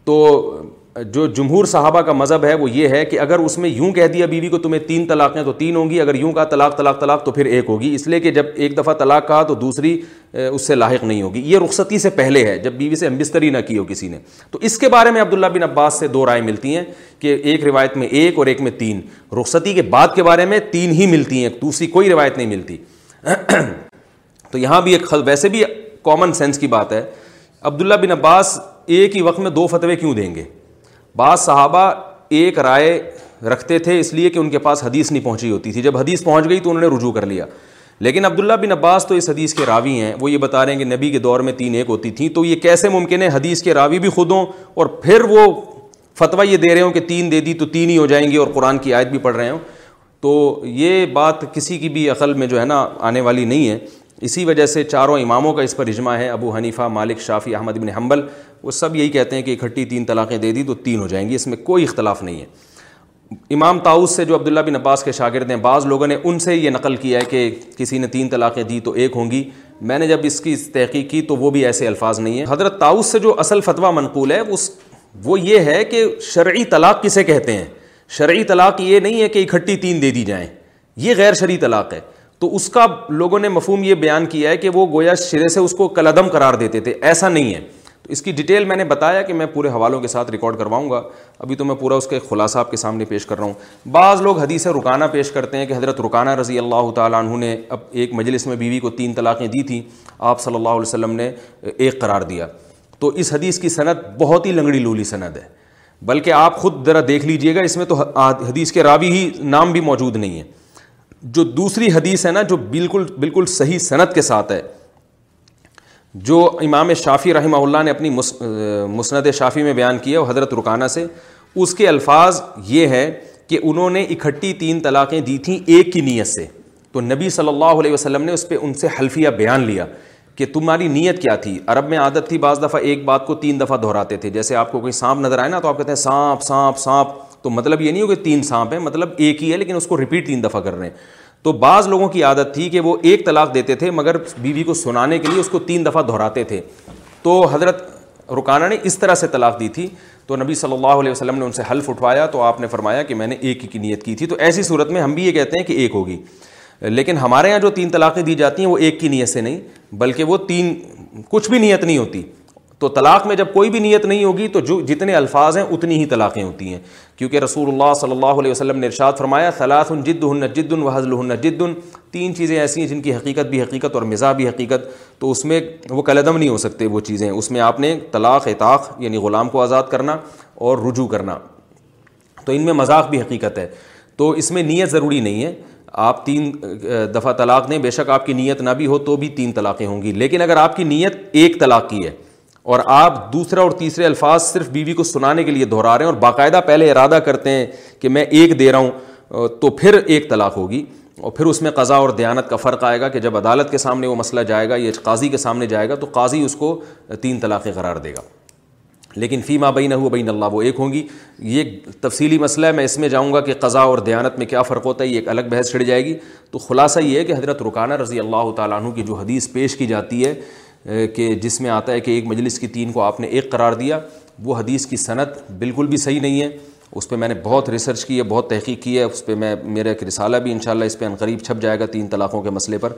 تو جو جمہور صحابہ کا مذہب ہے وہ یہ ہے کہ اگر اس میں یوں کہہ دیا بیوی کو تمہیں تین طلاقیں تو تین ہوں گی، اگر یوں کہا طلاق طلاق طلاق تو پھر ایک ہوگی۔ اس لیے کہ جب ایک دفعہ طلاق کہا تو دوسری اس سے لاحق نہیں ہوگی۔ یہ رخصتی سے پہلے ہے، جب بیوی سے ہمبستری نہ کی ہو کسی نے۔ تو اس کے بارے میں عبداللہ بن عباس سے دو رائے ملتی ہیں کہ ایک روایت میں ایک اور ایک میں تین۔ رخصتی کے بعد کے بارے میں تین ہی ملتی ہیں، دوسری کوئی روایت نہیں ملتی۔ [clears throat] تو یہاں بھی ایک ویسے بھی کامن سینس کی بات ہے۔ عبداللہ بن عباس ایک ہی وقت میں دو فتوے کیوں دیں گے؟ بعض صحابہ ایک رائے رکھتے تھے اس لیے کہ ان کے پاس حدیث نہیں پہنچی ہوتی تھی۔ جب حدیث پہنچ گئی تو انہوں نے رجوع کر لیا۔ لیکن عبداللہ بن عباس تو اس حدیث کے راوی ہیں۔ وہ یہ بتا رہے ہیں کہ نبی کے دور میں تین ایک ہوتی تھیں۔ تو یہ کیسے ممکن ہے حدیث کے راوی بھی خود ہوں اور پھر وہ فتویٰ یہ دے رہے ہوں کہ تین دے دی تو تین ہی ہو جائیں گی اور قرآن کی آیت بھی پڑھ رہے ہوں؟ تو یہ بات کسی کی بھی عقل میں جو ہے نا آنے والی نہیں ہے۔ اسی وجہ سے چاروں اماموں کا اس پر اجماع ہے، ابو حنیفہ، مالک شافی احمد بن حنبل، وہ سب یہی کہتے ہیں کہ اکٹھی تین طلاقیں دے دی تو تین ہو جائیں گی، اس میں کوئی اختلاف نہیں ہے۔ امام تاؤس سے جو عبداللہ بن عباس کے شاگرد ہیں، بعض لوگوں نے ان سے یہ نقل کیا ہے کہ کسی نے تین طلاقیں دی تو ایک ہوں گی۔ میں نے جب اس کی تحقیق کی تو وہ بھی ایسے الفاظ نہیں ہیں۔ حضرت تاؤس سے جو اصل فتویٰ منقول ہے، اس وہ یہ ہے کہ شرعی طلاق کسے کہتے ہیں؟ شرعی طلاق یہ نہیں ہے کہ اکٹھی تین دے دی جائیں، یہ غیر شرعی طلاق ہے۔ تو اس کا لوگوں نے مفہوم یہ بیان کیا ہے کہ وہ گویا شرے سے اس کو کلعدم قرار دیتے تھے، ایسا نہیں ہے۔ تو اس کی ڈیٹیل میں نے بتایا کہ میں پورے حوالوں کے ساتھ ریکارڈ کرواؤں گا۔ ابھی تو میں پورا اس کے خلاصہ آپ کے سامنے پیش کر رہا ہوں۔ بعض لوگ حدیث رکانہ پیش کرتے ہیں کہ حضرت رکانہ رضی اللہ تعالیٰ عنہ نے اب ایک مجلس میں بیوی کو تین طلاقیں دی تھیں۔ آپ صلی اللہ علیہ وسلم نے ایک قرار دیا۔ تو اس حدیث کی صنعت بہت ہی لنگڑی لولی صنعت ہے۔ بلکہ آپ خود ذرا دیکھ لیجیے گا، اس میں تو حدیث کے راوی ہی نام بھی موجود نہیں ہے جو دوسری حدیث ہے نا، جو بالکل بالکل صحیح صنعت کے ساتھ ہے، جو امام شافی رحمہ اللہ نے اپنی مسند شافی میں بیان کیا وہ حضرت رکانہ سے، اس کے الفاظ یہ ہے کہ انہوں نے اکٹھی تین طلاقیں دی تھیں ایک کی نیت سے۔ تو نبی صلی اللہ علیہ وسلم نے اس پہ ان سے حلفیہ بیان لیا کہ تمہاری نیت کیا تھی؟ عرب میں عادت تھی بعض دفعہ ایک بات کو تین دفعہ دہراتے تھے۔ جیسے آپ کو کوئی سانپ نظر آئے نا، تو آپ کہتے ہیں سانپ سانپ سانپ۔ تو مطلب یہ نہیں ہو کہ تین سانپ ہیں مطلب ایک ہی ہے، لیکن اس کو ریپیٹ تین دفعہ کر رہے ہیں۔ تو بعض لوگوں کی عادت تھی کہ وہ ایک طلاق دیتے تھے، مگر بیوی کو سنانے کے لیے اس کو تین دفعہ دہراتے تھے۔ تو حضرت رکانہ نے اس طرح سے طلاق دی تھی۔ تو نبی صلی اللہ علیہ وسلم نے ان سے حلف اٹھوایا تو آپ نے فرمایا کہ میں نے ایک ہی کی نیت کی تھی۔ تو ایسی صورت میں ہم بھی یہ کہتے ہیں کہ ایک ہوگی۔ لیکن ہمارے یہاں جو تین طلاقیں دی جاتی ہیں، وہ ایک کی نیت سے نہیں، بلکہ وہ تین، کچھ بھی نیت نہیں ہوتی۔ تو طلاق میں جب کوئی بھی نیت نہیں ہوگی تو جو جتنے الفاظ ہیں اتنی ہی طلاقیں ہوتی ہیں۔ کیونکہ رسول اللہ صلی اللہ علیہ وسلم نے ارشاد فرمایا صلاح جد ہن جد و حضل جد تین چیزیں ایسی ہیں جن کی حقیقت بھی حقیقت اور مزاح بھی حقیقت۔ تو اس میں وہ کلدم نہیں ہو سکتے وہ چیزیں۔ اس میں آپ نے طلاق، اطاق یعنی غلام کو آزاد کرنا اور رجوع کرنا۔ تو ان میں مذاق بھی حقیقت ہے۔ تو اس میں نیت ضروری نہیں ہے۔ آپ تین دفعہ طلاق دیں، بے شک آپ کی نیت نہ بھی ہو تو بھی تین طلاقیں ہوں گی۔ لیکن اگر آپ کی نیت ایک طلاق کی ہے اور آپ دوسرا اور تیسرے الفاظ صرف بیوی کو سنانے کے لیے دہرا رہے ہیں اور باقاعدہ پہلے ارادہ کرتے ہیں کہ میں ایک دے رہا ہوں، تو پھر ایک طلاق ہوگی اور پھر اس میں قضا اور دیانت کا فرق آئے گا کہ جب عدالت کے سامنے وہ مسئلہ جائے گا یا قاضی کے سامنے جائے گا تو قاضی اس کو تین طلاقیں قرار دے گا۔ لیکن فیما بین ہو بین اللہ وہ ایک ہوں گی۔ یہ تفصیلی مسئلہ ہے، میں اس میں جاؤں گا کہ قضا اور دیانت میں کیا فرق ہوتا ہے، یہ ایک الگ بحث چھڑ جائے گی۔ تو خلاصہ یہ ہے کہ حضرت رکانہ رضی اللہ تعالیٰ عنہ کی جو حدیث پیش کی جاتی ہے کہ جس میں آتا ہے کہ ایک مجلس کی تین کو آپ نے ایک قرار دیا، وہ حدیث کی صنعت بالکل بھی صحیح نہیں ہے۔ اس پہ میں نے بہت ریسرچ کی ہے، بہت تحقیق کی ہے۔ اس پہ میں، میرا ایک رسالہ بھی انشاءاللہ اس پہ عنقریب چھپ جائے گا تین طلاقوں کے مسئلے پر۔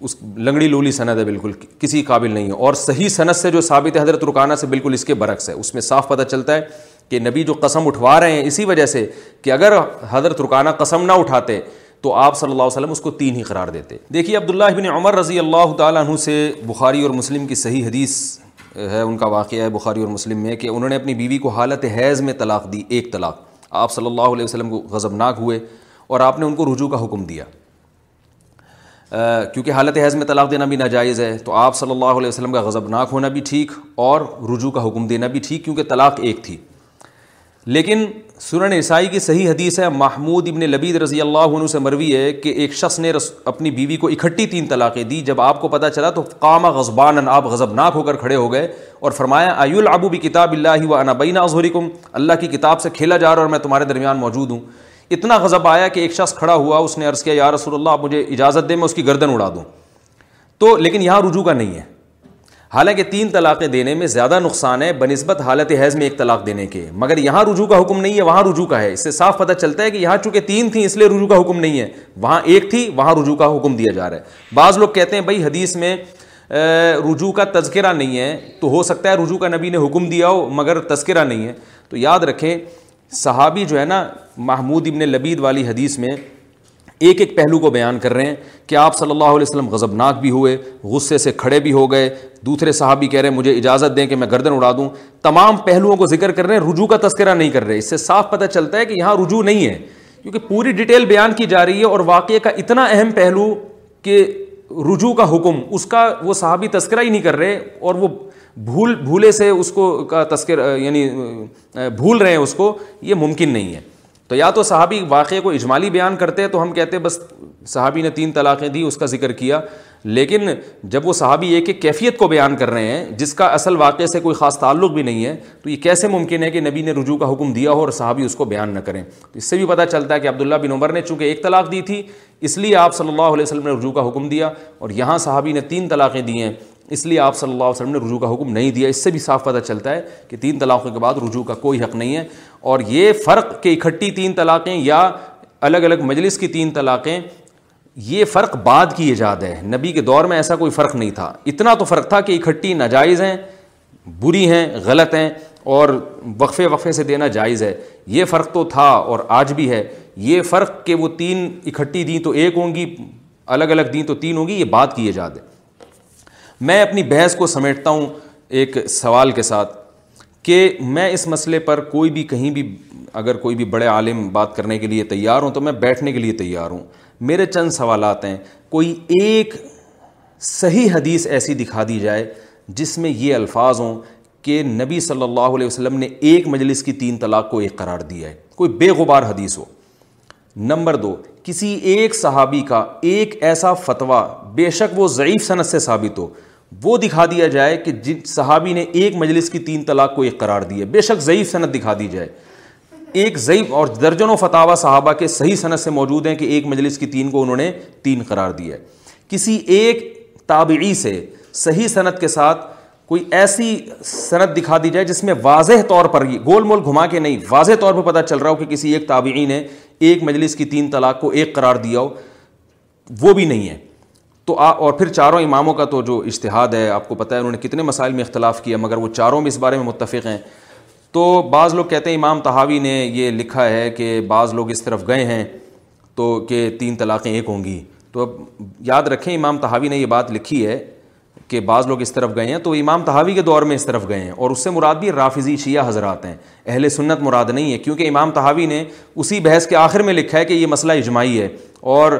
اس لنگڑی لولی صنعت ہے بالکل، کسی قابل نہیں ہے۔ اور صحیح صنعت سے جو ثابت ہے، حضرت رکانہ سے بالکل اس کے برعکس ہے۔ اس میں صاف پتہ چلتا ہے کہ نبی جو قسم اٹھوا رہے ہیں، اسی وجہ سے کہ اگر حضرت رکانہ قسم نہ اٹھاتے تو آپ صلی اللہ علیہ وسلم اس کو تین ہی قرار دیتے۔ دیکھیے عبداللہ بن عمر رضی اللہ تعالیٰ عنہ سے بخاری اور مسلم کی صحیح حدیث ہے، ان کا واقعہ ہے بخاری اور مسلم میں کہ انہوں نے اپنی بیوی کو حالت حیض میں طلاق دی، ایک طلاق۔ آپ صلی اللہ علیہ وسلم کو غضبناک ہوئے اور آپ نے ان کو رجوع کا حکم دیا۔ کیونکہ حالت حیض میں طلاق دینا بھی ناجائز ہے، تو آپ صلی اللہ علیہ وسلم کا غضبناک ہونا بھی ٹھیک اور رجوع کا حکم دینا بھی ٹھیک، کیونکہ طلاق ایک تھی۔ لیکن سنن عیسائی کی صحیح حدیث ہے، محمود ابن لبید رضی اللہ عنہ سے مروی ہے کہ ایک شخص نے اپنی بیوی کو اکٹھی تین طلاقیں دی۔ جب آپ کو پتہ چلا تو قامہ غزبان آپ غضبناک ہو کر کھڑے ہو گئے اور فرمایا آئی العبو بھی کتاب اللہ و انبین اظہرکم اللہ کی کتاب سے کھیلا جا رہا اور میں تمہارے درمیان موجود ہوں۔ اتنا غضب آیا کہ ایک شخص کھڑا ہوا، اس نے عرض کیا، یا رسول اللہ مجھے اجازت دے، میں اس کی گردن اڑا دوں۔ تو لیکن یہاں رجوع کا نہیں ہے۔ حالانکہ تین طلاقیں دینے میں زیادہ نقصان ہے، بنسبت حالت حیض میں ایک طلاق دینے کے۔ مگر یہاں رجوع کا حکم نہیں ہے، وہاں رجوع کا ہے۔ اس سے صاف پتہ چلتا ہے کہ یہاں چونکہ تین تھیں، اس لیے رجوع کا حکم نہیں ہے۔ وہاں ایک تھی، وہاں رجوع کا حکم دیا جا رہا ہے۔ بعض لوگ کہتے ہیں، بھائی حدیث میں رجوع کا تذکرہ نہیں ہے۔ تو ہو سکتا ہے رجوع کا نبی نے حکم دیا ہو، مگر تذکرہ نہیں ہے۔ تو یاد رکھیں، صحابی جو ہے نا، محمود ابن لبید والی حدیث میں ایک ایک پہلو کو بیان کر رہے ہیں کہ آپ صلی اللہ علیہ وسلم غضبناک بھی ہوئے، غصے سے کھڑے بھی ہو گئے۔ دوسرے صحابی کہہ رہے ہیں، مجھے اجازت دیں کہ میں گردن اڑا دوں۔ تمام پہلوؤں کو ذکر کر رہے ہیں، رجوع کا تذکرہ نہیں کر رہے۔ اس سے صاف پتہ چلتا ہے کہ یہاں رجوع نہیں ہے، کیونکہ پوری ڈیٹیل بیان کی جا رہی ہے اور واقعے کا اتنا اہم پہلو کہ رجوع کا حکم، اس کا وہ صحابی تذکرہ ہی نہیں کر رہے اور وہ بھول، بھولے سے اس کو کا تذکر یعنی بھول رہے ہیں اس کو، یہ ممکن نہیں ہے۔ تو یا تو صحابی واقعے کو اجمالی بیان کرتے تو ہم کہتے بس صحابی نے تین طلاقیں دی، اس کا ذکر کیا۔ لیکن جب وہ صحابی ایک ایک کیفیت کو بیان کر رہے ہیں، جس کا اصل واقعے سے کوئی خاص تعلق بھی نہیں ہے، تو یہ کیسے ممکن ہے کہ نبی نے رجوع کا حکم دیا ہو اور صحابی اس کو بیان نہ کریں؟ تو اس سے بھی پتہ چلتا ہے کہ عبداللہ بن عمر نے چونکہ ایک طلاق دی تھی، اس لیے آپ صلی اللہ علیہ وسلم نے رجوع کا حکم دیا اور یہاں صحابی نے تین طلاقیں دی ہیں۔ اس لیے آپ صلی اللہ علیہ وسلم نے رجوع کا حکم نہیں دیا۔ اس سے بھی صاف پتہ چلتا ہے کہ تین طلاقوں کے بعد رجوع کا کوئی حق نہیں ہے۔ اور یہ فرق کہ اکٹھی تین طلاقیں یا الگ الگ مجلس کی تین طلاقیں، یہ فرق بعد کی ایجاد ہے۔ نبی کے دور میں ایسا کوئی فرق نہیں تھا۔ اتنا تو فرق تھا کہ اکٹھی ناجائز ہیں، بری ہیں، غلط ہیں اور وقفے وقفے سے دینا جائز ہے۔ یہ فرق تو تھا اور آج بھی ہے۔ یہ فرق کہ وہ تین اکٹھی دیں تو ایک ہوں گی، الگ الگ دیں تو تین ہوں گی، یہ بات کی ایجاد ہے۔ میں اپنی بحث کو سمیٹتا ہوں ایک سوال کے ساتھ کہ میں اس مسئلے پر کوئی بھی کہیں بھی اگر کوئی بھی بڑے عالم بات کرنے کے لیے تیار ہوں تو میں بیٹھنے کے لیے تیار ہوں۔ میرے چند سوالات ہیں۔ کوئی ایک صحیح حدیث ایسی دکھا دی جائے جس میں یہ الفاظ ہوں کہ نبی صلی اللہ علیہ وسلم نے ایک مجلس کی تین طلاق کو ایک قرار دیا ہے۔ کوئی بے غبار حدیث ہو۔ نمبر دو کسی ایک صحابی کا ایک ایسا فتویٰ، بے شک وہ ضعیف صنعت سے ثابت ہو، وہ دکھا دیا جائے کہ جن صحابی نے ایک مجلس کی تین طلاق کو ایک قرار دی بے شک ضعیف صنعت دکھا دی جائے۔ ایک ضعیف اور درجن و فتح صحابہ کے صحیح صنعت سے موجود ہیں کہ ایک مجلس کی تین کو انہوں نے تین قرار دیا ہے۔ کسی ایک تابعی سے صحیح صنعت کے ساتھ کوئی ایسی صنعت دکھا دی جائے جس میں واضح طور پر گول مول گھما کے نہیں، واضح طور پہ پتہ چل رہا ہو کہ کسی ایک تابعی نے ایک مجلس کی تین طلاق کو ایک قرار دیا ہو، وہ بھی نہیں ہے۔ تو آ، اور پھر چاروں اماموں کا تو جو اشتہاد ہے، آپ کو پتہ ہے، انہوں نے کتنے مسائل میں اختلاف کیا، مگر وہ چاروں بھی اس بارے میں متفق ہیں۔ تو بعض لوگ کہتے ہیں امام تحاوی نے یہ لکھا ہے کہ بعض لوگ اس طرف گئے ہیں تو کہ تین طلاقیں ایک ہوں گی۔ تو اب یاد رکھیں، امام تحاوی نے یہ بات لکھی ہے کہ بعض لوگ اس طرف گئے ہیں تو امام تحاوی کے دور میں اس طرف گئے ہیں اور اس سے مراد بھی رافضی شیعہ حضرات ہیں۔ اہل سنت مراد نہیں ہے، کیونکہ امام تحاوی نے اسی بحث کے آخر میں لکھا ہے کہ یہ مسئلہ اجماعی ہے۔ اور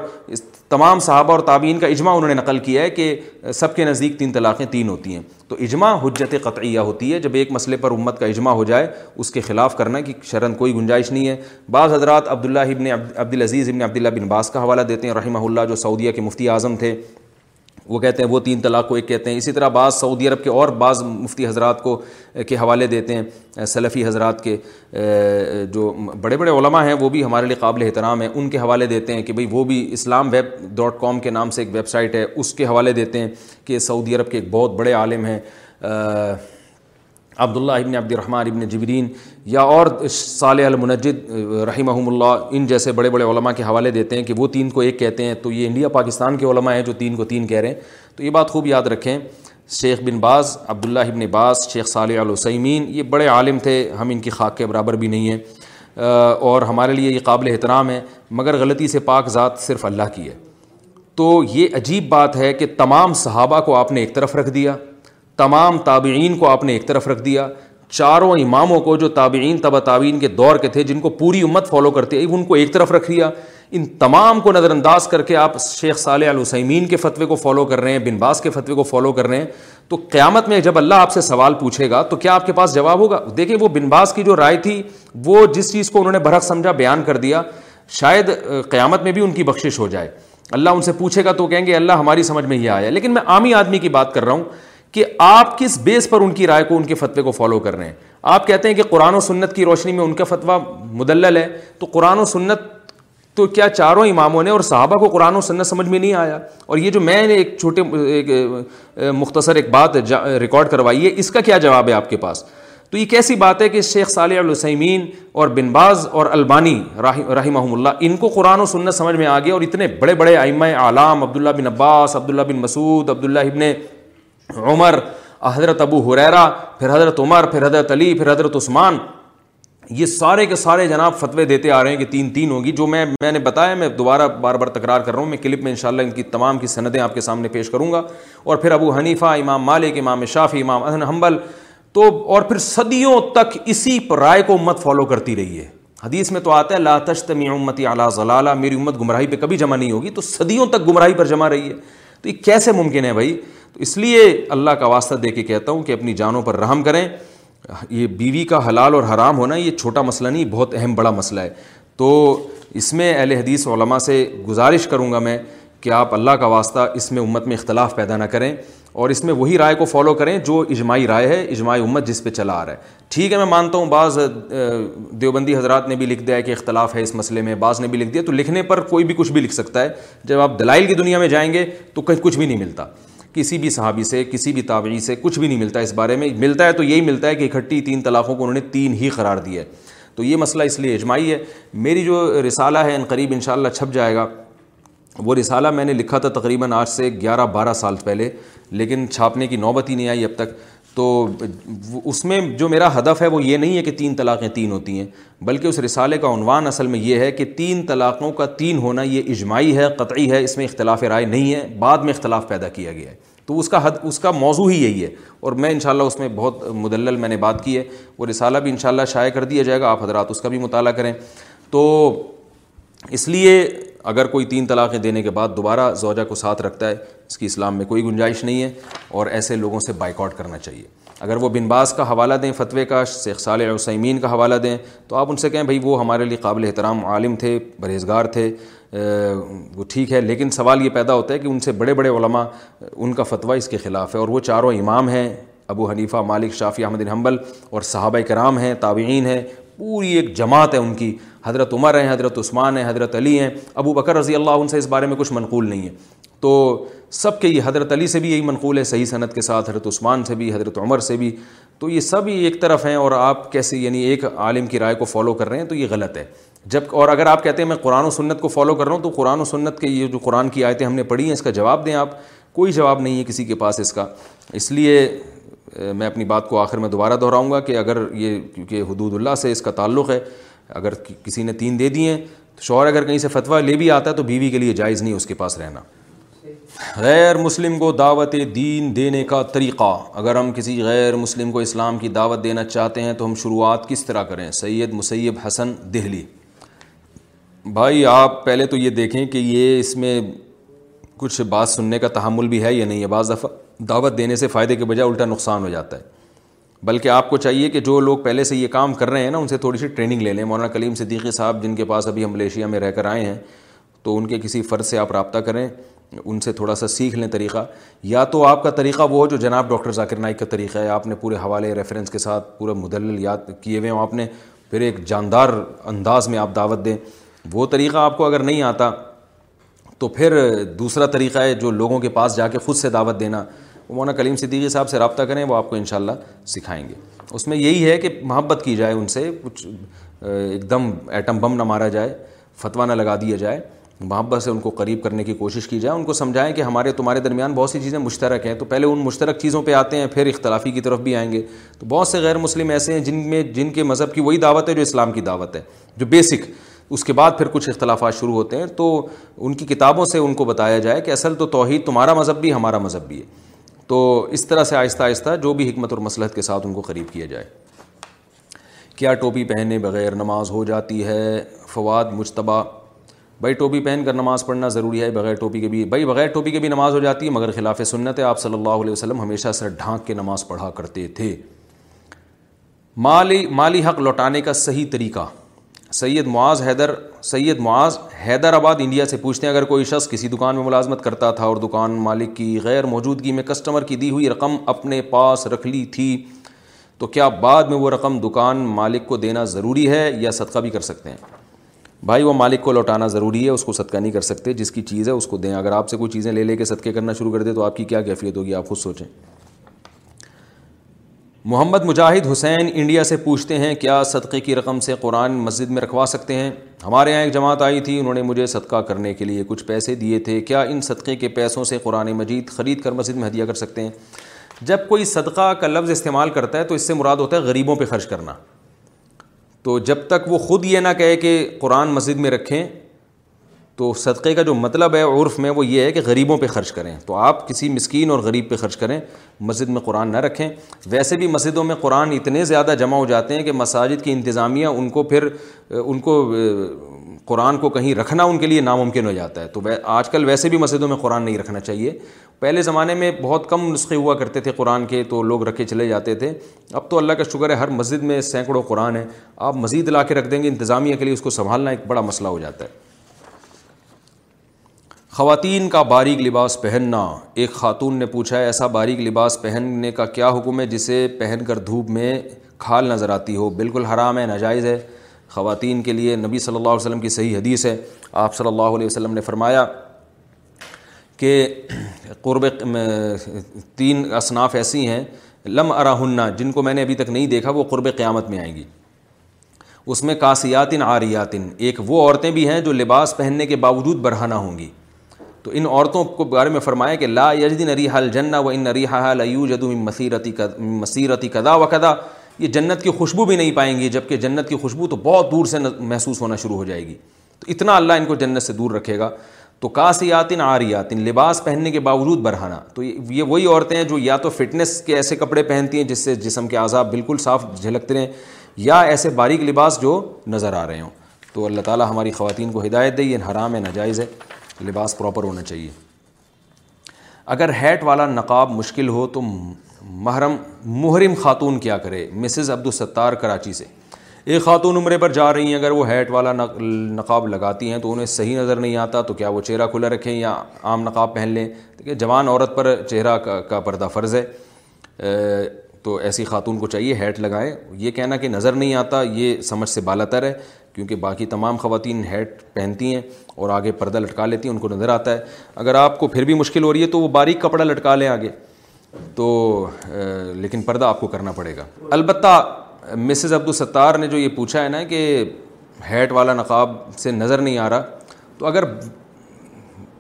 تمام صحابہ اور تابعین کا اجماع انہوں نے نقل کیا ہے کہ سب کے نزدیک تین طلاقیں تین ہوتی ہیں۔ تو اجماع حجت قطعیہ ہوتی ہے۔ جب ایک مسئلے پر امت کا اجماع ہو جائے، اس کے خلاف کرنا کی شرن کوئی گنجائش نہیں ہے۔ بعض حضرات عبداللہ ابن عبدالعزیز ابن عبداللہ بن باس کا حوالہ دیتے ہیں، رحمہ اللہ، جو سعودیہ کے مفتی اعظم تھے۔ وہ کہتے ہیں وہ تین طلاق کو ایک کہتے ہیں۔ اسی طرح بعض سعودی عرب کے اور بعض مفتی حضرات کو کے حوالے دیتے ہیں سلفی حضرات کے جو بڑے بڑے علماء ہیں، وہ بھی ہمارے لیے قابل احترام ہیں۔ ان کے حوالے دیتے ہیں کہ بھئی وہ بھی اسلام ویب ڈاٹ کام کے نام سے ایک ویب سائٹ ہے۔ اس کے حوالے دیتے ہیں کہ سعودی عرب کے ایک بہت بڑے عالم ہیں عبداللہ ابن عبد الرحمٰن ابن جبرین یا اور صالح المنجد رحمہ اللہ ان جیسے بڑے بڑے علماء کے حوالے دیتے ہیں کہ وہ تین کو ایک کہتے ہیں۔ تو یہ انڈیا پاکستان کے علماء ہیں جو تین کو تین کہہ رہے ہیں۔ تو یہ بات خوب یاد رکھیں۔ شیخ بن باز، عبداللہ ابن باز، شیخ صالح السیمین یہ بڑے عالم تھے، ہم ان کی خاک کے برابر بھی نہیں ہیں۔ اور ہمارے لیے یہ قابل احترام ہے، مگر غلطی سے پاک ذات صرف اللہ کی ہے۔ تو یہ عجیب بات ہے کہ تمام صحابہ کو آپ نے ایک طرف رکھ دیا۔ تمام تابعین کو آپ نے ایک طرف رکھ دیا۔ چاروں اماموں کو جو تابعین تبا تابعین کے دور کے تھے، جن کو پوری امت فالو کرتے، ان کو ایک طرف رکھ دیا۔ ان تمام کو نظر انداز کر کے آپ شیخ صالح السیمین کے فتوے کو فالو کر رہے ہیں، بن باس کے فتوے کو فالو کر رہے ہیں۔ تو قیامت میں جب اللہ آپ سے سوال پوچھے گا، تو کیا آپ کے پاس جواب ہوگا؟ دیکھیں، وہ بن باس کی جو رائے تھی، وہ جس چیز کو انہوں نے برحق سمجھا، بیان کر دیا۔ شاید قیامت میں بھی ان کی بخشش ہو جائے۔ اللہ ان سے پوچھے گا تو کہیں گے، اللہ ہماری سمجھ میں یہ آیا۔ لیکن میں عامی آدمی کی بات کر رہا ہوں۔ کہ آپ کس بیس پر ان کی رائے کو ان کے فتوے کو فالو کر رہے ہیں؟ آپ کہتے ہیں کہ قرآن و سنت کی روشنی میں ان کا فتویٰ مدلل ہے، تو قرآن و سنت تو کیا چاروں اماموں نے اور صحابہ کو قرآن و سنت سمجھ میں نہیں آیا؟ اور یہ جو میں نے ایک چھوٹے ایک مختصر ایک بات ریکارڈ کروائی ہے، اس کا کیا جواب ہے آپ کے پاس؟ تو یہ کیسی بات ہے کہ شیخ صالح السیمین اور بن باز اور البانی رحمہ اللہ، ان کو قرآن و سنت سمجھ میں آ گیا اور اتنے بڑے بڑے ائمہ عالام عبداللہ بن عباس، عبداللہ بن مسعود، عبداللہ ابن عمر، حضرت ابو حریرا پھر حضرت عمر، پھر حضرت علی، پھر حضرت عثمان، یہ سارے کے سارے جناب فتوے دیتے آ رہے ہیں کہ تین تین ہوگی، جو میں میں نے بتایا، میں دوبارہ بار بار تکرار کر رہا ہوں، میں کلپ میں انشاءاللہ ان کی تمام کی سندیں آپ کے سامنے پیش کروں گا۔ اور پھر ابو حنیفہ، امام مالک، امام شافی امام احن حنبل، تو اور پھر صدیوں تک اسی رائے کو امت فالو کرتی رہی ہے حدیث میں تو آتا ہے، لا تشتمی امتی اعلیٰ ضلالہ میری امت گمراہی پہ کبھی جمع نہیں ہوگی، تو صدیوں تک گمراہی پر جمع رہی ہے تو یہ کیسے ممکن ہے بھائی؟ تو اس لیے اللہ کا واسطہ دے کے کہتا ہوں کہ اپنی جانوں پر رحم کریں۔ یہ بیوی کا حلال اور حرام ہونا یہ چھوٹا مسئلہ نہیں بہت اہم بڑا مسئلہ ہے۔ تو اس میں اہل حدیث علماء سے گزارش کروں گا میں کہ آپ اللہ کا واسطہ اس میں امت میں اختلاف پیدا نہ کریں اور اس میں وہی رائے کو فالو کریں جو اجماعی رائے ہے، اجماعی امت جس پہ چلا آ رہا ہے۔ ٹھیک ہے، میں مانتا ہوں بعض دیوبندی حضرات نے بھی لکھ دیا ہے کہ اختلاف ہے اس مسئلے میں، بعض نے بھی لکھ دیا۔ تو لکھنے پر کوئی بھی کچھ بھی لکھ سکتا ہے۔ جب آپ دلائل کی دنیا میں جائیں گے تو کہیں کچھ بھی نہیں ملتا۔ کسی بھی صحابی سے، کسی بھی تابعی سے کچھ بھی نہیں ملتا اس بارے میں۔ ملتا ہے تو یہی ملتا ہے کہ اکٹھی تین طلاقوں کو انہوں نے تین ہی قرار دیا ہے۔ تو یہ مسئلہ اس لیے اجماعی ہے۔ میری جو رسالہ ہے ان قریب انشاءاللہ چھپ جائے گا۔ وہ رسالہ میں نے لکھا تھا تقریباً آج سے گیارہ بارہ سال پہلے، لیکن چھاپنے کی نوبت ہی نہیں آئی اب تک۔ تو اس میں جو میرا ہدف ہے وہ یہ نہیں ہے کہ تین طلاقیں تین ہوتی ہیں، بلکہ اس رسالے کا عنوان اصل میں یہ ہے کہ تین طلاقوں کا تین ہونا یہ اجماعی ہے، قطعی ہے، اس میں اختلاف رائے نہیں ہے، بعد میں اختلاف پیدا کیا گیا ہے۔ تو اس کا حد، اس کا موضوع ہی یہی ہے۔ اور میں انشاءاللہ اس میں بہت مدلل میں نے بات کی ہے، وہ رسالہ بھی انشاءاللہ شائع کر دیا جائے گا، آپ حضرات اس کا بھی مطالعہ کریں۔ تو اس لیے اگر کوئی تین طلاقیں دینے کے بعد دوبارہ زوجہ کو ساتھ رکھتا ہے، اس کی اسلام میں کوئی گنجائش نہیں ہے اور ایسے لوگوں سے بائک آؤٹ کرنا چاہیے۔ اگر وہ بن باز کا حوالہ دیں فتوے کا، شیخ صالح عثیمین کا حوالہ دیں، تو آپ ان سے کہیں، بھائی وہ ہمارے لیے قابل احترام عالم تھے، پرہیزگار تھے وہ ٹھیک ہے، لیکن سوال یہ پیدا ہوتا ہے کہ ان سے بڑے بڑے علماء، ان کا فتویٰ اس کے خلاف ہے اور وہ چاروں امام ہیں، ابو حنیفہ، مالک شافی احمد حنبل اور صحابہ کرام ہیں، تابعین ہیں، پوری ایک جماعت ہے ان کی۔ حضرت عمر ہیں، حضرت عثمان ہیں، حضرت علی ہیں۔ ابو بکر رضی اللہ ان سے اس بارے میں کچھ منقول نہیں ہے۔ تو سب کے یہ حضرت علی سے بھی یہی منقول ہے، صحیح صنعت کے ساتھ، حضرت عثمان سے بھی، حضرت عمر سے بھی۔ تو یہ سب ہی ایک طرف ہیں اور آپ کیسے یعنی ایک عالم کی رائے کو فالو کر رہے ہیں، تو یہ غلط ہے۔ جب، اور اگر آپ کہتے ہیں میں قرآن و سنت کو فالو کر رہا ہوں، تو قرآن و سنت کے یہ جو قرآن کی آیتیں ہم نے پڑھی ہیں، اس کا جواب دیں آپ۔ کوئی جواب نہیں ہے کسی کے پاس اس کا۔ اس لیے میں اپنی بات کو آخر میں دوبارہ دہراؤں گا کہ اگر یہ، کیونکہ حدود اللہ سے اس کا تعلق ہے اگر کسی نے تین دے دیے، تو شوہر اگر کہیں سے فتویٰ لے بھی آتا ہے تو بیوی کے لیے جائز نہیں اس کے پاس رہنا۔ غیر مسلم کو دعوت دین دینے کا طریقہ۔ اگر ہم کسی غیر مسلم کو اسلام کی دعوت دینا چاہتے ہیں، تو ہم شروعات کس طرح کریں؟ سید مسیب حسن دہلی۔ بھائی، آپ پہلے تو یہ دیکھیں کہ یہ اس میں کچھ بات سننے کا تحمل بھی ہے یا نہیں ہے؟ بعض دفعہ دعوت دینے سے فائدے کے بجائے الٹا نقصان ہو جاتا ہے۔ بلکہ آپ کو چاہیے کہ جو لوگ پہلے سے یہ کام کر رہے ہیں نا، ان سے تھوڑی سی ٹریننگ لے لیں۔ مولانا کلیم صدیقی صاحب، جن کے پاس ابھی ہم ملیشیا میں رہ کر آئے ہیں، تو ان کے کسی فرض سے آپ رابطہ کریں، ان سے تھوڑا سا سیکھ لیں طریقہ۔ یا تو آپ کا طریقہ وہ ہو جو جناب ڈاکٹر ذاکر نائک کا طریقہ ہے۔ آپ نے پورے حوالے، ریفرنس کے ساتھ پورا مدلل یاد کیے ہوئے ہوں آپ نے۔ پھر ایک جاندار انداز میں آپ دعوت دیں۔ وہ طریقہ آپ کو اگر نہیں آتا، تو پھر دوسرا طریقہ ہے جو لوگوں کے پاس جا کے خود سے دعوت دینا۔ مولانا کلیم صدیقی جی صاحب سے رابطہ کریں، وہ آپ کو انشاءاللہ سکھائیں گے۔ اس میں یہی ہے کہ محبت کی جائے ان سے، کچھ ایک دم ایٹم بم نہ مارا جائے، فتویٰ نہ لگا دیا جائے، محبت سے ان کو قریب کرنے کی کوشش کی جائے، ان کو سمجھائیں کہ ہمارے، تمہارے درمیان بہت سی چیزیں مشترک ہیں۔ تو پہلے ان مشترک چیزوں پہ آتے ہیں، پھر اختلافی کی طرف بھی آئیں گے۔ تو بہت سے غیر مسلم ایسے ہیں جن میں، جن کے مذہب کی وہی دعوت ہے جو اسلام کی دعوت ہے، جو بیسک۔ اس کے بعد پھر کچھ اختلافات شروع ہوتے ہیں۔ تو ان کی کتابوں سے ان کو بتایا جائے کہ اصل تو توحید تمہارا مذہب بھی ہمارا مذہب بھی ہے۔ تو اس طرح سے آہستہ آہستہ جو بھی حکمت اور مسلحت کے ساتھ ان کو قریب کیا جائے۔ کیا ٹوپی پہنے بغیر نماز ہو جاتی ہے؟ فواد مشتبہ بھائی ٹوپی پہن کر نماز پڑھنا ضروری ہے، بغیر ٹوپی کے بھی، بھائی بغیر ٹوپی کے بھی نماز ہو جاتی ہے، مگر خلاف سنت ہے۔ آپ صلی اللہ علیہ وسلم ہمیشہ سر ڈھانک کے نماز پڑھا کرتے تھے۔ مالی مالی حق لوٹانے کا صحیح طریقہ۔ سید معاذ حیدر، سید معاذ حیدر آباد انڈیا سے پوچھتے ہیں، اگر کوئی شخص کسی دکان میں ملازمت کرتا تھا اور دکان مالک کی غیر موجودگی میں کسٹمر کی دی ہوئی رقم اپنے پاس رکھ لی تھی، تو کیا بعد میں وہ رقم دکان مالک کو دینا ضروری ہے یا صدقہ بھی کر سکتے ہیں؟ بھائی، وہ مالک کو لوٹانا ضروری ہے، اس کو صدقہ نہیں کر سکتے، جس کی چیز ہے اس کو دیں۔ اگر آپ سے کوئی چیزیں لے لے کے صدقے کرنا شروع کر دے تو آپ کی کیا کیفیت ہوگی؟ آپ خود سوچیں۔ محمد مجاہد حسین انڈیا سے پوچھتے ہیں کیا صدقے کی رقم سے قرآن مسجد میں رکھوا سکتے ہیں؟ ہمارے یہاں ایک جماعت آئی تھی، انہوں نے مجھے صدقہ کرنے کے لیے کچھ پیسے دیے تھے۔ کیا ان صدقے کے پیسوں سے قرآن مجید خرید کر مسجد میں ہدیہ کر سکتے ہیں؟ جب کوئی صدقہ کا لفظ استعمال کرتا ہے تو اس سے مراد ہوتا ہے غریبوں پہ خرچ کرنا۔ تو جب تک وہ خود یہ نہ کہے کہ قرآن مسجد میں رکھیں تو صدقے کا جو مطلب ہے عرف میں وہ یہ ہے کہ غریبوں پہ خرچ کریں۔ تو آپ کسی مسکین اور غریب پہ خرچ کریں، مسجد میں قرآن نہ رکھیں۔ ویسے بھی مسجدوں میں قرآن اتنے زیادہ جمع ہو جاتے ہیں کہ مساجد کی انتظامیہ ان کو پھر، ان کو قرآن کو کہیں رکھنا ان کے لیے ناممکن ہو جاتا ہے۔ تو آج کل ویسے بھی مسجدوں میں قرآن نہیں رکھنا چاہیے۔ پہلے زمانے میں بہت کم نسخے ہوا کرتے تھے قرآن کے، تو لوگ رکھے چلے جاتے تھے۔ اب تو اللہ کا شکر ہے، ہر مسجد میں سینکڑوں قرآن ہے آپ مزید لا کے رکھ دیں گے، انتظامیہ کے لیے اس کو سنبھالنا ایک بڑا مسئلہ ہو جاتا ہے۔ خواتین کا باریک لباس پہننا۔ ایک خاتون نے پوچھا ہے ایسا باریک لباس پہننے کا کیا حکم ہے جسے پہن کر دھوپ میں کھال نظر آتی ہو؟ بالکل حرام ہے، ناجائز ہے۔ خواتین کے لیے نبی صلی اللہ علیہ وسلم کی صحیح حدیث ہے۔ آپ صلی اللہ علیہ وسلم نے فرمایا کہ قرب تین اصناف ایسی ہیں، لم اراہنہ جن کو میں نے ابھی تک نہیں دیکھا، وہ قرب قیامت میں آئیں گی۔ اس میں کاسیاتن آریاتن ایک وہ عورتیں بھی ہیں جو لباس پہننے کے باوجود برہنہ ہوں گی۔ تو ان عورتوں کو بارے میں فرمایا کہ لا یجدن ریحا الجنہ و ان ریحا لیوجد من مسیرتی مسیرتی کدا و کدا یہ جنت کی خوشبو بھی نہیں پائیں گی، جبکہ جنت کی خوشبو تو بہت دور سے محسوس ہونا شروع ہو جائے گی۔ تو اتنا اللہ ان کو جنت سے دور رکھے گا۔ تو کاسیاتن آریاتن لباس پہننے کے باوجود برہانہ۔ تو یہ وہی عورتیں ہیں جو یا تو فٹنس کے ایسے کپڑے پہنتی ہیں جس سے جسم کے عذاب بالکل صاف جھلکتے رہیں، یا ایسے باریک لباس جو نظر آ رہے ہوں۔ تو اللہ تعالیٰ ہماری خواتین کو ہدایت دے، یہ حرام ہے، ناجائز ہے۔ لباس پراپر ہونا چاہیے۔ اگر ہیٹ والا نقاب مشکل ہو تو محرم محرم خاتون کیا کرے؟ مسز عبدالستار کراچی سے۔ ایک خاتون عمرے پر جا رہی ہیں، اگر وہ ہیٹ والا نقاب لگاتی ہیں تو انہیں صحیح نظر نہیں آتا، تو کیا وہ چہرہ کھلا رکھیں یا عام نقاب پہن لیں؟ دیکھیے، جوان عورت پر چہرہ کا پردہ فرض ہے۔ تو ایسی خاتون کو چاہیے ہیٹ لگائیں۔ یہ کہنا کہ نظر نہیں آتا، یہ سمجھ سے بالا تر ہے۔ کیونکہ باقی تمام خواتین ہیٹ پہنتی ہیں اور آگے پردہ لٹکا لیتی ہیں، ان کو نظر آتا ہے۔ اگر آپ کو پھر بھی مشکل ہو رہی ہے تو وہ باریک کپڑا لٹکا لیں آگے۔ تو لیکن پردہ آپ کو کرنا پڑے گا۔ البتہ، مسز عبدالستار نے جو یہ پوچھا ہے نا کہ ہیٹ والا نقاب سے نظر نہیں آ رہا، تو اگر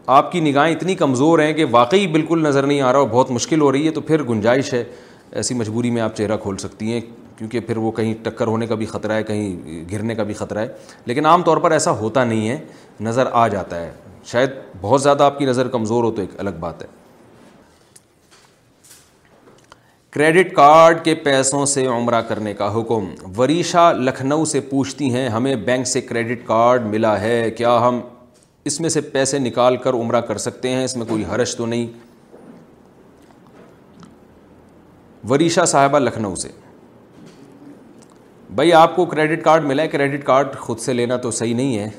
آپ کی نگاہیں اتنی کمزور ہیں کہ واقعی بالکل نظر نہیں آ رہا اور بہت مشکل ہو رہی ہے، تو پھر گنجائش ہے۔ ایسی مجبوری میں آپ چہرہ کھول سکتی ہیں۔ کیونکہ پھر وہ کہیں ٹکر ہونے کا بھی خطرہ ہے، کہیں گرنے کا بھی خطرہ ہے۔ لیکن عام طور پر ایسا ہوتا نہیں ہے، نظر آ جاتا ہے۔ شاید بہت زیادہ آپ کی نظر کمزور ہو تو ایک الگ بات ہے۔ کریڈٹ کارڈ کے پیسوں سے عمرہ کرنے کا حکم۔ وریشا لکھنؤ سے پوچھتی ہیں، ہمیں بینک سے کریڈٹ کارڈ ملا ہے، کیا ہم اس میں سے پیسے نکال کر عمرہ کر سکتے ہیں؟ اس میں کوئی حرش تو نہیں۔ وریشا صاحبہ لکھنؤ سے۔ بھائی، آپ کو کریڈٹ کارڈ ملا ہے کریڈٹ کارڈ خود سے لینا تو صحیح نہیں ہے،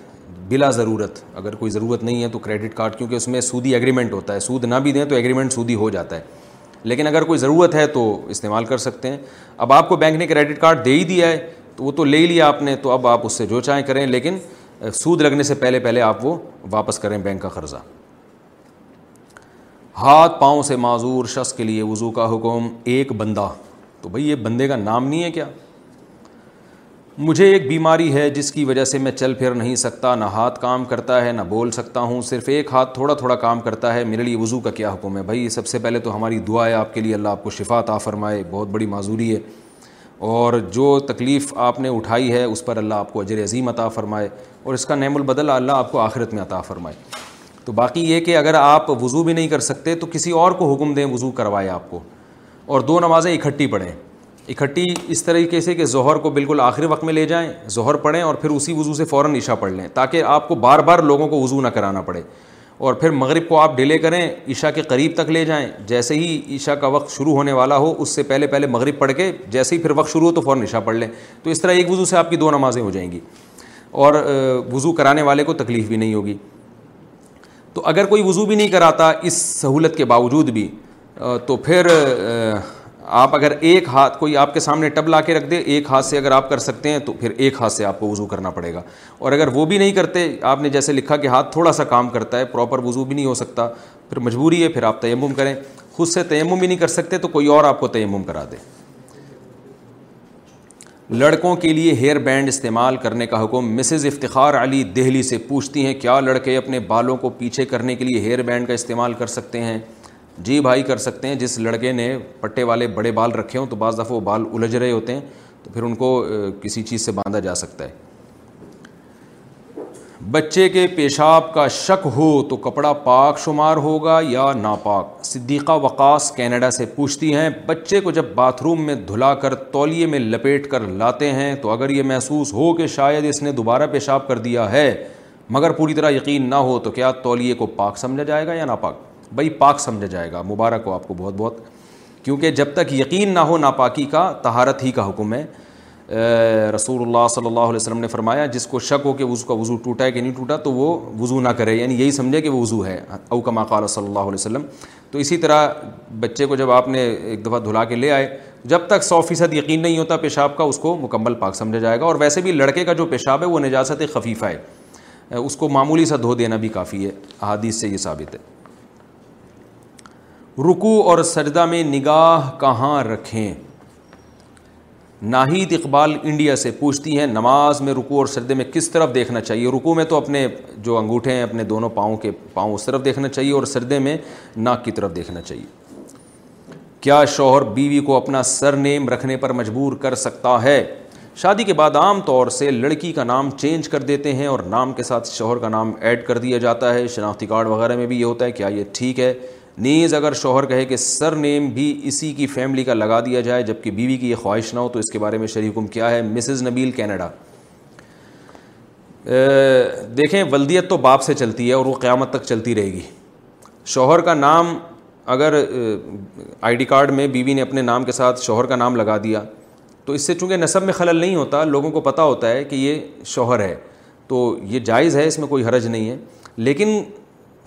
بلا ضرورت۔ اگر کوئی ضرورت نہیں ہے تو کریڈٹ کارڈ کیونکہ اس میں سودی ایگریمنٹ ہوتا ہے۔ سود نہ بھی دیں تو ایگریمنٹ سودی ہو جاتا ہے۔ لیکن اگر کوئی ضرورت ہے تو استعمال کر سکتے ہیں۔ اب آپ کو بینک نے کریڈٹ کارڈ دے ہی دیا ہے، تو وہ تو لے ہی لیا آپ نے، تو اب آپ اس سے جو چاہیں کریں۔ لیکن سود لگنے سے پہلے پہلے آپ وہ واپس کریں بینک کا قرضہ۔ ہاتھ پاؤں سے معذور شخص کے لیے وضو کا حکم ایک بندہ۔ تو بھائی، یہ بندے کا نام نہیں ہے کیا؟ مجھے ایک بیماری ہے جس کی وجہ سے میں چل پھر نہیں سکتا، نہ ہاتھ کام کرتا ہے، نہ بول سکتا ہوں، صرف ایک ہاتھ تھوڑا تھوڑا کام کرتا ہے۔ میرے لیے وضو کا کیا حکم ہے؟ بھائی، سب سے پہلے تو ہماری دعا ہے آپ کے لیے اللہ آپ کو شفا عطا فرمائے، بہت بڑی معذوری ہے۔ اور جو تکلیف آپ نے اٹھائی ہے، اس پر اللہ آپ کو اجر عظیم عطا فرمائے اور اس کا نعم البدل اللہ آپ کو آخرت میں عطا فرمائے۔ تو باقی یہ کہ اگر آپ وضو بھی نہیں کر سکتے تو کسی اور کو حکم دیں وضو کروائے آپ کو۔ اور دو نمازیں اکٹھی پڑھیں۔ اکٹھی اس طریقے سے کہ ظہر کو بالکل آخری وقت میں لے جائیں، ظہر پڑھیں اور پھر اسی وضو سے فوراً عشاء پڑھ لیں تاکہ آپ کو بار بار لوگوں کو وضو نہ کرانا پڑے۔ اور پھر مغرب کو آپ ڈیلے کریں، عشاء کے قریب تک لے جائیں۔ جیسے ہی عشاء کا وقت شروع ہونے والا ہو، اس سے پہلے پہلے مغرب پڑھ کے جیسے ہی پھر وقت شروع ہو تو فوراً عشاء پڑھ لیں۔ تو اس طرح ایک وضو سے آپ کی دو نمازیں ہو جائیں گی۔ اور وضو کرانے والے کو تکلیف بھی نہیں ہوگی۔ تو اگر کوئی وضو بھی نہیں کراتا اس سہولت کے باوجود بھی تو پھر آپ اگر ایک ہاتھ کوئی آپ کے سامنے ٹب لا کے رکھ دے، ایک ہاتھ سے اگر آپ کر سکتے ہیں تو پھر ایک ہاتھ سے آپ کو وضو کرنا پڑے گا۔ اور اگر وہ بھی نہیں کرتے، آپ نے جیسے لکھا کہ ہاتھ تھوڑا سا کام کرتا ہے پراپر وضو بھی نہیں ہو سکتا، پھر مجبوری ہے، پھر آپ تیمم کریں۔ خود سے تیمم بھی نہیں کر سکتے تو کوئی اور آپ کو تیمم کرا دے۔ لڑکوں کے لیے ہیئر بینڈ استعمال کرنے کا حکم مسز افتخار علی دہلی سے پوچھتی ہیں، کیا لڑکے اپنے بالوں کو پیچھے کرنے کے لیے ہیئر بینڈ کا استعمال کر سکتے ہیں؟ جی بھائی کر سکتے ہیں۔ جس لڑکے نے پٹے والے بڑے بال رکھے ہوں تو بعض دفعہ وہ بال الجھ رہے ہوتے ہیں، تو پھر ان کو کسی چیز سے باندھا جا سکتا ہے۔ بچے کے پیشاب کا شک ہو تو کپڑا پاک شمار ہوگا یا ناپاک؟ صدیقہ وقاص کینیڈا سے پوچھتی ہیں، بچے کو جب باتھ روم میں دھلا کر تولیے میں لپیٹ کر لاتے ہیں تو اگر یہ محسوس ہو کہ شاید اس نے دوبارہ پیشاب کر دیا ہے، مگر پوری طرح یقین نہ ہو تو کیا تولیے کو پاک سمجھا جائے گا یا ناپاک؟ بھائی پاک سمجھا جائے گا، مبارک ہو آپ کو بہت بہت۔ کیونکہ جب تک یقین نہ ہو ناپاکی کا تہارت ہی کا حکم ہے۔ رسول اللہ صلی اللہ علیہ وسلم نے فرمایا، جس کو شک ہو کہ اس کا وضو ٹوٹا ہے کہ نہیں ٹوٹا، تو وہ وضو نہ کرے۔ یعنی یہی سمجھے کہ وہ وضو ہے، او کما قال صلی اللہ علیہ وسلم۔ تو اسی طرح بچے کو جب آپ نے ایک دفعہ دھلا کے لے آئے، جب تک سو فیصد یقین نہیں ہوتا پیشاب کا، اس کو مکمل پاک سمجھا جائے گا۔ اور ویسے بھی لڑکے کا جو پیشاب ہے، وہ نجاست خفیفہ ہے۔ اس کو معمولی سا دھو دینا بھی کافی ہے، احادیث سے یہ ثابت ہے۔ رکو اور سجدہ میں نگاہ کہاں رکھیں؟ ناہید اقبال انڈیا سے پوچھتی ہیں، نماز میں رکو اور سجدے میں کس طرف دیکھنا چاہیے؟ رکو میں تو اپنے جو انگوٹھے ہیں، اپنے دونوں پاؤں کے پاؤں اس طرف دیکھنا چاہیے اور سجدے میں ناک کی طرف دیکھنا چاہیے۔ کیا شوہر بیوی کو اپنا سر نیم رکھنے پر مجبور کر سکتا ہے؟ شادی کے بعد عام طور سے لڑکی کا نام چینج کر دیتے ہیں اور نام کے ساتھ شوہر کا نام ایڈ کر دیا جاتا ہے۔ شناختی کارڈ وغیرہ میں بھی یہ ہوتا ہے، کیا یہ ٹھیک ہے؟ نیز اگر شوہر کہے کہ سر نیم بھی اسی کی فیملی کا لگا دیا جائے جبکہ بیوی کی یہ خواہش نہ ہو، تو اس کے بارے میں شریح حکم کیا ہے؟ مسز نبیل کینیڈا دیکھیں، ولدیت تو باپ سے چلتی ہے اور وہ قیامت تک چلتی رہے گی۔ شوہر کا نام اگر آئی ڈی کارڈ میں بیوی نے اپنے نام کے ساتھ شوہر کا نام لگا دیا، تو اس سے چونکہ نصب میں خلل نہیں ہوتا، لوگوں کو پتہ ہوتا ہے کہ یہ شوہر ہے، تو یہ جائز ہے، اس میں کوئی حرج نہیں ہے۔ لیکن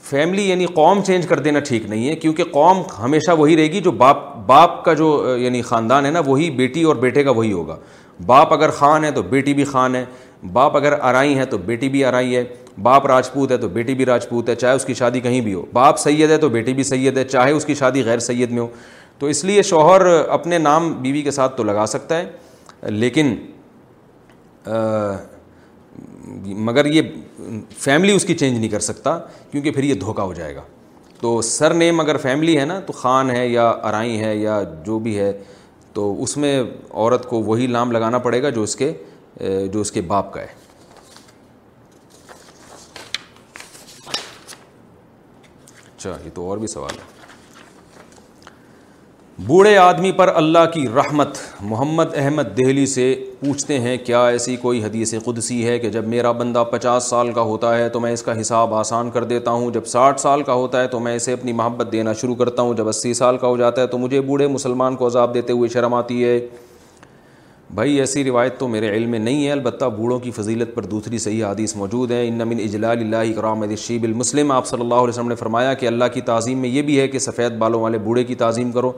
فیملی یعنی قوم چینج کر دینا ٹھیک نہیں ہے، کیونکہ قوم ہمیشہ وہی رہے گی جو باپ باپ کا جو یعنی خاندان ہے نا، وہی بیٹی اور بیٹے کا وہی ہوگا۔ باپ اگر خان ہے تو بیٹی بھی خان ہے، باپ اگر آرائی ہے تو بیٹی بھی آرائی ہے، باپ راجپوت ہے تو بیٹی بھی راجپوت ہے، چاہے اس کی شادی کہیں بھی ہو۔ باپ سید ہے تو بیٹی بھی سید ہے، چاہے اس کی شادی غیر سید میں ہو۔ تو اس لیے شوہر اپنے نام بیوی کے ساتھ تو لگا سکتا ہے، لیکن مگر یہ فیملی اس کی چینج نہیں کر سکتا، کیونکہ پھر یہ دھوکہ ہو جائے گا۔ تو سر نیم اگر فیملی ہے نا، تو خان ہے یا ارائی ہے یا جو بھی ہے، تو اس میں عورت کو وہی نام لگانا پڑے گا جو اس کے، جو اس کے باپ کا ہے۔ اچھا یہ تو اور بھی سوال ہے۔ بوڑھے آدمی پر اللہ کی رحمت، محمد احمد دہلی سے پوچھتے ہیں، کیا ایسی کوئی حدیث قدسی ہے کہ جب میرا بندہ پچاس سال کا ہوتا ہے تو میں اس کا حساب آسان کر دیتا ہوں؟ جب ساٹھ سال کا ہوتا ہے تو میں اسے اپنی محبت دینا شروع کرتا ہوں؟ جب اسی سال کا ہو جاتا ہے تو مجھے بوڑھے مسلمان کو عذاب دیتے ہوئے شرم آتی ہے۔ بھائی ایسی روایت تو میرے علم میں نہیں ہے، البتہ بوڑھوں کی فضیلت پر دوسری صحیح حدیث موجود ہے۔ ان من اجلال اللہ کرام شیب المسلم۔ آپ صلی اللہ علیہ وسلم نے فرمایا کہ اللہ کی تعظیم میں یہ بھی ہے کہ سفید بالوں والے بوڑھے کی تعظیم کرو۔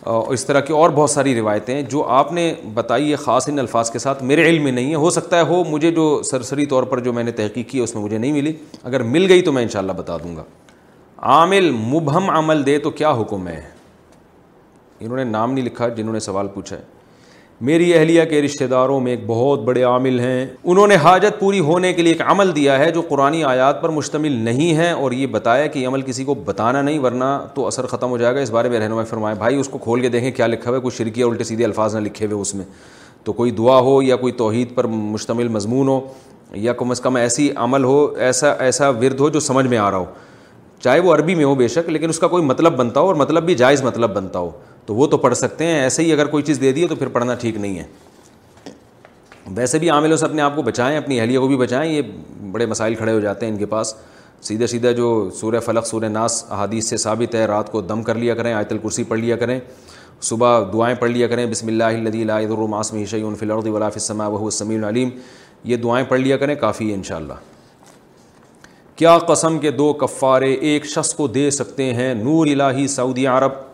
اور اس طرح کی اور بہت ساری روایتیں جو آپ نے بتائی ہے خاص ان الفاظ کے ساتھ میرے علم میں نہیں ہے۔ ہو سکتا ہے، ہو، مجھے جو سرسری طور پر جو میں نے تحقیق کی ہے اس میں مجھے نہیں ملی۔ اگر مل گئی تو میں انشاءاللہ بتا دوں گا۔ عامل مبہم عمل دے تو کیا حکم ہے؟ انہوں نے نام نہیں لکھا، جنہوں نے سوال پوچھا ہے۔ میری اہلیہ کے رشتہ داروں میں ایک بہت بڑے عامل ہیں۔ انہوں نے حاجت پوری ہونے کے لیے ایک عمل دیا ہے جو قرآن آیات پر مشتمل نہیں ہے اور یہ بتایا کہ یہ عمل کسی کو بتانا نہیں، ورنہ تو اثر ختم ہو جائے گا۔ اس بارے میں رہنما فرمائے بھائی، اس کو کھول کے دیکھیں کیا لکھا ہوا ہے۔ کوئی شرکیہ الٹے سیدھے الفاظ نہ لکھے ہوئے اس میں۔ تو کوئی دعا ہو یا کوئی توحید پر مشتمل مضمون ہو یا کم از کم ایسی عمل ہو، ایسا ایسا ورد ہو جو سمجھ میں آ رہا ہو۔ چاہے وہ عربی میں ہو بے شک، لیکن اس کا کوئی مطلب بنتا ہو اور مطلب بھی جائز مطلب بنتا ہو۔ تو وہ تو پڑھ سکتے ہیں، ایسے ہی اگر کوئی چیز دے دی تو پھر پڑھنا ٹھیک نہیں ہے۔ ویسے بھی عاملوں سے اپنے آپ کو بچائیں، اپنی اہلیہ کو بھی بچائیں، یہ بڑے مسائل کھڑے ہو جاتے ہیں ان کے پاس۔ سیدھے سیدھا جو سورہ فلق، سورہ ناس احادیث سے ثابت ہے، رات کو دم کر لیا کریں، آیت الکرسی پڑھ لیا کریں، صبح دعائیں پڑھ لیا کریں، بسم اللہ الدی الرماسم شعین فلرد ولاف السماء وہ السمیع العلیم۔ یہ دعائیں پڑھ لیا کریں، کافی ہے انشاءاللہ۔ کیا قسم کے دو کفارے ایک شخص کو دے سکتے ہیں نور الہی سعودی عرب؟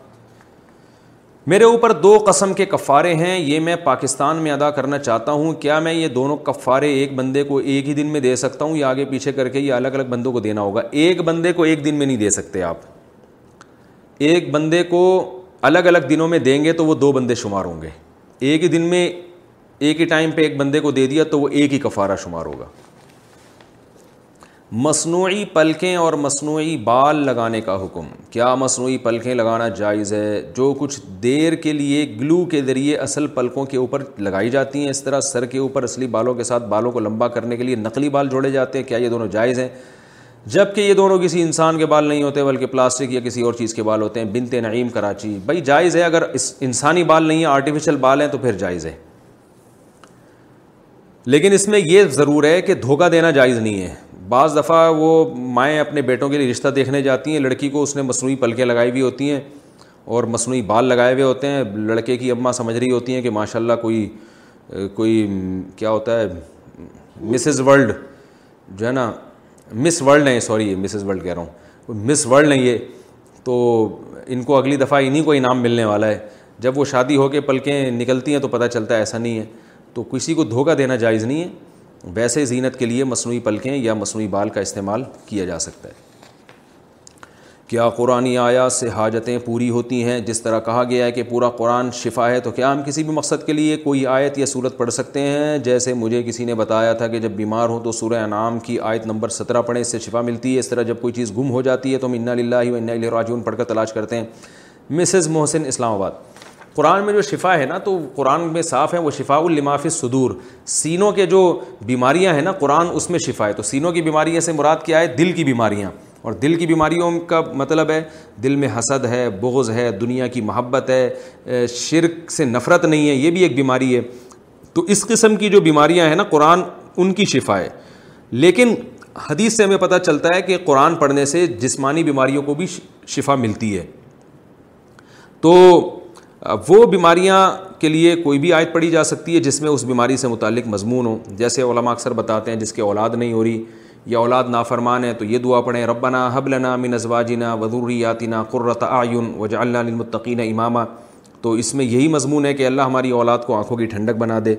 میرے اوپر دو قسم کے کفارے ہیں، یہ میں پاکستان میں ادا کرنا چاہتا ہوں۔ کیا میں یہ دونوں کفارے ایک بندے کو ایک ہی دن میں دے سکتا ہوں یا آگے پیچھے کر کے یہ الگ الگ بندوں کو دینا ہوگا؟ ایک بندے کو ایک دن میں نہیں دے سکتے آپ۔ ایک بندے کو الگ الگ دنوں میں دیں گے تو وہ دو بندے شمار ہوں گے۔ ایک ہی دن میں، ایک ہی ٹائم پہ ایک بندے کو دے دیا تو وہ ایک ہی کفارہ شمار ہوگا۔ مصنوعی پلکیں اور مصنوعی بال لگانے کا حکم۔ کیا مصنوعی پلکیں لگانا جائز ہے؟ جو کچھ دیر کے لیے گلو کے ذریعے اصل پلکوں کے اوپر لگائی جاتی ہیں، اس طرح سر کے اوپر اصلی بالوں کے ساتھ بالوں کو لمبا کرنے کے لیے نقلی بال جوڑے جاتے ہیں۔ کیا یہ دونوں جائز ہیں؟ جبکہ یہ دونوں کسی انسان کے بال نہیں ہوتے، بلکہ پلاسٹک یا کسی اور چیز کے بال ہوتے ہیں۔ بنت نعیم کراچی۔ بھائی، جائز ہے اگر اس انسانی بال نہیں ہیں آرٹیفیشل بال ہیں، تو پھر جائز ہے۔ لیکن اس میں یہ ضرور ہے کہ دھوکہ دینا جائز نہیں ہے۔ بعض دفعہ وہ مائیں اپنے بیٹوں کے لیے رشتہ دیکھنے جاتی ہیں، لڑکی کو اس نے مصنوعی پلکیں لگائی ہوئی ہوتی ہیں اور مصنوعی بال لگائے ہوئے ہوتے ہیں۔ لڑکے کی اماں سمجھ رہی ہوتی ہیں کہ ماشاء اللہ کوئی کوئی کیا ہوتا ہے مسز ورلڈ جو ہے نا مس ورلڈ ہیں سوری مسز ورلڈ کہہ رہا ہوں۔ مس ورلڈ ہیں یہ تو ان کو اگلی دفعہ انہیں کو انعام ملنے والا ہے۔ جب وہ شادی ہو کے پلکیں نکلتی ہیں تو پتہ چلتا ہے ایسا نہیں ہے۔ تو کسی کو دھوکہ دینا جائز نہیں ہے۔ ویسے زینت کے لیے مصنوعی پلکیں یا مصنوعی بال کا استعمال کیا جا سکتا ہے۔ کیا قرآن آیا سے حاجتیں پوری ہوتی ہیں؟ جس طرح کہا گیا ہے کہ پورا قرآن شفا ہے، تو کیا ہم کسی بھی مقصد کے لیے کوئی آیت یا صورت پڑھ سکتے ہیں؟ جیسے مجھے کسی نے بتایا تھا کہ جب بیمار ہوں تو سورہ انعام کی آیت نمبر سترہ پڑھیں، اس سے شفا ملتی ہے۔ اس طرح جب کوئی چیز گم ہو جاتی ہے تو ہم انا اللہ و انا راجون پڑھ کر تلاش کرتے ہیں۔ مسز محسن اسلام آباد۔ قرآن میں جو شفا ہے نا تو قرآن میں صاف ہے، وہ شفا الماف صدور سینوں کے جو بیماریاں ہیں نا، قرآن اس میں شفا ہے۔ تو سینوں کی بیماریاں سے مراد کیا ہے؟ دل کی بیماریاں۔ اور دل کی بیماریوں کا مطلب ہے، دل میں حسد ہے، بغض ہے، دنیا کی محبت ہے شرک سے نفرت نہیں ہے، یہ بھی ایک بیماری ہے۔ تو اس قسم کی جو بیماریاں ہیں نا، قرآن ان کی شفا ہے۔ لیکن حدیث سے ہمیں پتہ چلتا ہے کہ قرآن پڑھنے سے جسمانی بیماریوں کو بھی شفا ملتی ہے۔ تو وہ بیماریاں کے لیے کوئی بھی آیت پڑھی جا سکتی ہے جس میں اس بیماری سے متعلق مضمون ہو۔ جیسے علماء اکثر بتاتے ہیں جس کے اولاد نہیں ہو رہی یا اولاد نافرمان ہے تو یہ دعا پڑھیں، ربنا حبلنا من ازواجنا وضوریاتنا قرۃ اعین وجعلنا للمتقین امامہ تو اس میں یہی مضمون ہے کہ اللہ ہماری اولاد کو آنکھوں کی ٹھنڈک بنا دے۔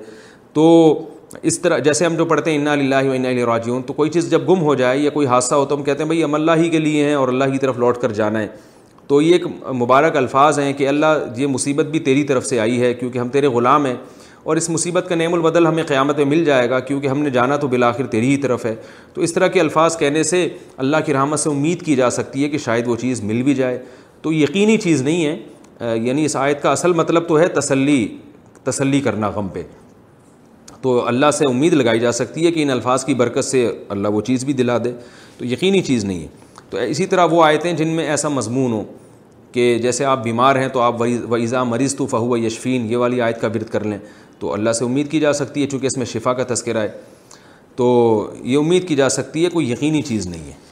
تو اس طرح جیسے ہم جو پڑھتے ہیں، انا اللہ و انا راجعون تو کوئی چیز جب گم ہو جائے یا کوئی حادثہ ہو تو ہم کہتے ہیں، بھائی ہم اللہ ہی کے لیے ہیں اور اللہ کی طرف لوٹ کر جانا ہے۔ تو یہ ایک مبارک الفاظ ہیں کہ اللہ یہ مصیبت بھی تیری طرف سے آئی ہے کیونکہ ہم تیرے غلام ہیں اور اس مصیبت کا نعم البدل ہمیں قیامت میں مل جائے گا کیونکہ ہم نے جانا تو بالآخر تیری ہی طرف ہے۔ تو اس طرح کے الفاظ کہنے سے اللہ کی رحمت سے امید کی جا سکتی ہے کہ شاید وہ چیز مل بھی جائے۔ تو یقینی چیز نہیں ہے یعنی اس آیت کا اصل مطلب تو ہے تسلی تسلی کرنا غم پہ۔ تو اللہ سے امید لگائی جا سکتی ہے کہ ان الفاظ کی برکت سے اللہ وہ چیز بھی دلا دے۔ تو یقینی چیز نہیں ہے۔ تو اسی طرح وہ آیتیں جن میں ایسا مضمون ہو کہ جیسے آپ بیمار ہیں تو آپ ویزا مریض تو فہو یشفین یہ والی آیت کا ورد کر لیں۔ تو اللہ سے امید کی جا سکتی ہے، چونکہ اس میں شفا کا تذکرہ ہے۔ تو یہ امید کی جا سکتی ہے، کوئی یقینی چیز نہیں ہے۔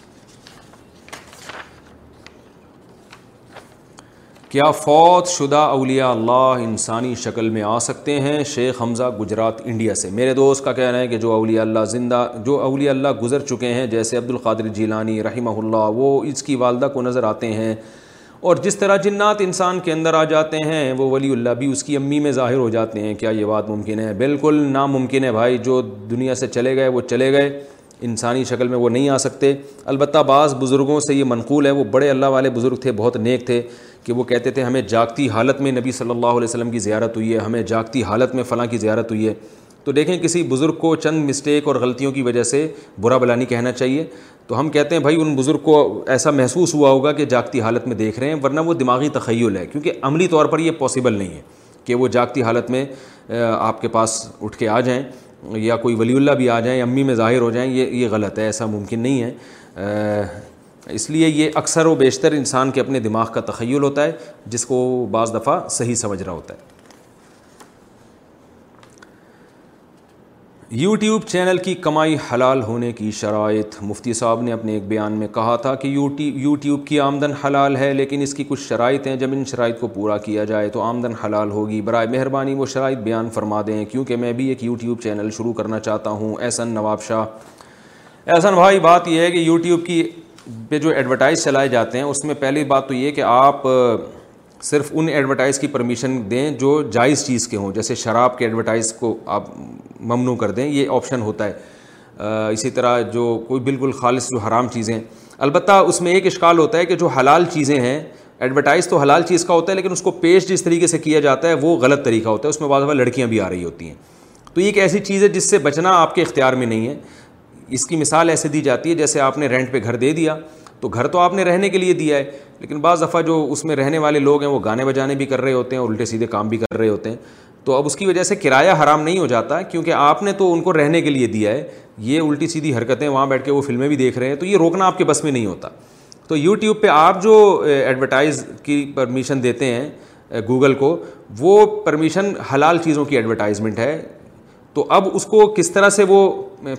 کیا فوت شدہ اولیاء اللہ انسانی شکل میں آ سکتے ہیں؟ شیخ حمزہ گجرات، انڈیا سے۔ میرے دوست کا کہنا ہے کہ جو اولیاء اللہ زندہ، جو اولیاء اللہ گزر چکے ہیں، جیسے عبد القادر جیلانی رحمہ اللہ، وہ اس کی والدہ کو نظر آتے ہیں۔ اور جس طرح جنات انسان کے اندر آ جاتے ہیں، وہ ولی اللہ بھی اس کی امی میں ظاہر ہو جاتے ہیں، کیا یہ بات ممکن ہے؟ بالکل ناممکن ہے بھائی، جو دنیا سے چلے گئے، وہ چلے گئے، انسانی شکل میں وہ نہیں آ سکتے۔ البتہ بعض بزرگوں سے یہ منقول ہے، وہ بڑے اللہ والے بزرگ تھے، بہت نیک تھے، کہ وہ کہتے تھے، ہمیں جاگتی حالت میں نبی صلی اللہ علیہ وسلم کی زیارت ہوئی ہے، ہمیں جاگتی حالت میں فلاں کی زیارت ہوئی ہے۔ تو دیکھیں کسی بزرگ کو چند مسٹیک اور غلطیوں کی وجہ سے برا بلا نہیں کہنا چاہیے۔ تو ہم کہتے ہیں، بھائی، ان بزرگ کو ایسا محسوس ہوا ہوگا کہ جاگتی حالت میں دیکھ رہے ہیں، ورنہ وہ دماغی تخیل ہے۔ کیونکہ عملی طور پر یہ پاسبل نہیں ہے کہ وہ جاگتی حالت میں آپ کے پاس اٹھ کے آ جائیں یا کوئی ولی اللہ بھی آ جائیں، امی میں ظاہر ہو جائیں، یہ یہ غلط ہے، ایسا ممکن نہیں ہے۔ اس لیے یہ اکثر و بیشتر انسان کے اپنے دماغ کا تخیل ہوتا ہے، جس کو بعض دفعہ صحیح سمجھ رہا ہوتا ہے۔ یوٹیوب چینل کی کمائی حلال ہونے کی شرائط۔ مفتی صاحب نے اپنے ایک بیان میں کہا تھا کہ یوٹیوب کی آمدن حلال ہے، لیکن اس کی کچھ شرائط ہیں۔ جب ان شرائط کو پورا کیا جائے تو آمدن حلال ہوگی۔ برائے مہربانی وہ شرائط بیان فرما دیں، کیونکہ میں بھی ایک یوٹیوب چینل شروع کرنا چاہتا ہوں۔ احسن نواب شاہ۔ احسن بھائی، بات یہ ہے کہ یوٹیوب کی پہ جو ایڈورٹائز چلائے جاتے ہیں، اس میں پہلی بات تو یہ کہ آپ صرف ان ایڈورٹائز کی پرمیشن دیں جو جائز چیز کے ہوں۔ جیسے شراب کے ایڈورٹائز کو آپ ممنوع کر دیں، یہ آپشن ہوتا ہے۔ اسی طرح جو کوئی بالکل خالص جو حرام چیزیں۔ البتہ اس میں ایک اشکال ہوتا ہے کہ جو حلال چیزیں ہیں ایڈورٹائز تو حلال چیز کا ہوتا ہے، لیکن اس کو پیش جس طریقے سے کیا جاتا ہے، وہ غلط طریقہ ہوتا ہے۔ اس میں بعض بار لڑکیاں بھی آ رہی ہوتی ہیں۔ تو یہ ایک ایسی چیز ہے جس سے بچنا آپ کے اختیار میں نہیں ہے۔ اس کی مثال ایسے دی جاتی ہے جیسے آپ نے رینٹ پہ گھر دے دیا۔ تو گھر تو آپ نے رہنے کے لیے دیا ہے، لیکن بعض دفعہ جو اس میں رہنے والے لوگ ہیں، وہ گانے بجانے بھی کر رہے ہوتے ہیں اور الٹے سیدھے کام بھی کر رہے ہوتے ہیں۔ تو اب اس کی وجہ سے کرایہ حرام نہیں ہو جاتا، کیونکہ آپ نے تو ان کو رہنے کے لیے دیا ہے۔ یہ الٹی سیدھی حرکتیں وہاں بیٹھ کے وہ فلمیں بھی دیکھ رہے ہیں، تو یہ روکنا آپ کے بس میں نہیں ہوتا۔ تو یوٹیوب پہ آپ جو ایڈورٹائز کی پرمیشن دیتے ہیں، گوگل کو، وہ پرمیشن حلال چیزوں کی ایڈورٹائزمنٹ ہے۔ تو اب اس کو کس طرح سے وہ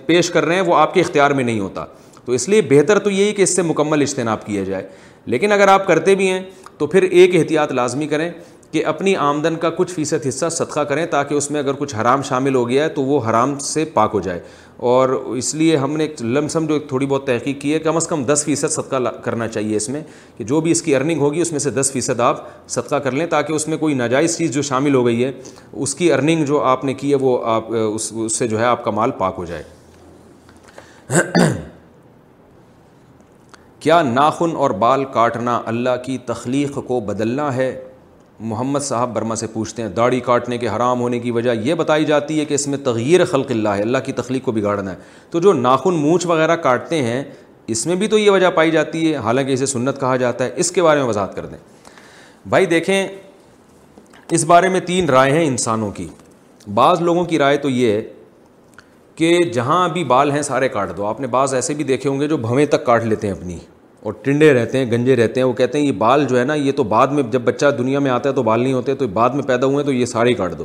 پیش کر رہے ہیں، وہ آپ کے اختیار میں نہیں ہوتا۔ تو اس لیے بہتر تو یہی کہ اس سے مکمل اجتناب کیا جائے۔ لیکن اگر آپ کرتے بھی ہیں تو پھر ایک احتیاط لازمی کریں کہ اپنی آمدن کا کچھ فیصد حصہ صدقہ کریں تاکہ اس میں اگر کچھ حرام شامل ہو گیا ہے تو وہ حرام سے پاک ہو جائے۔ اور اس لیے ہم نے ایک لم سم جو تھوڑی بہت تحقیق کی ہے کم از کم دس فیصد صدقہ کرنا چاہیے اس میں کہ جو بھی اس کی ارننگ ہوگی اس میں سے دس فیصد آپ صدقہ کر لیں تاکہ اس میں کوئی ناجائز چیز جو شامل ہو گئی ہے، اس کی ارننگ جو آپ نے کی ہے وہ آپ اس سے جو ہے آپ کا مال پاک ہو جائے۔ کیا ناخن اور بال کاٹنا اللہ کی تخلیق کو بدلنا ہے؟ محمد صاحب برما سے پوچھتے ہیں، داڑھی کاٹنے کے حرام ہونے کی وجہ یہ بتائی جاتی ہے کہ اس میں تغیر خلق اللہ ہے، اللہ کی تخلیق کو بگاڑنا ہے۔ تو جو ناخن مونچھ وغیرہ کاٹتے ہیں، اس میں بھی تو یہ وجہ پائی جاتی ہے، حالانکہ اسے سنت کہا جاتا ہے۔ اس کے بارے میں وضاحت کر دیں۔ بھائی دیکھیں، اس بارے میں تین رائے ہیں انسانوں کی۔ بعض لوگوں کی رائے تو یہ ہے کہ جہاں ابھی بال ہیں سارے کاٹ دو۔ آپ نے بعض ایسے بھی دیکھے ہوں گے جو بھویں تک کاٹ لیتے ہیں اپنی اور ٹنڈے رہتے ہیں، گنجے رہتے ہیں۔ وہ کہتے ہیں یہ بال جو ہے نا، یہ تو بعد میں جب بچہ دنیا میں آتا ہے تو بال نہیں ہوتے، تو بعد میں پیدا ہوئے تو یہ سارے کاٹ دو۔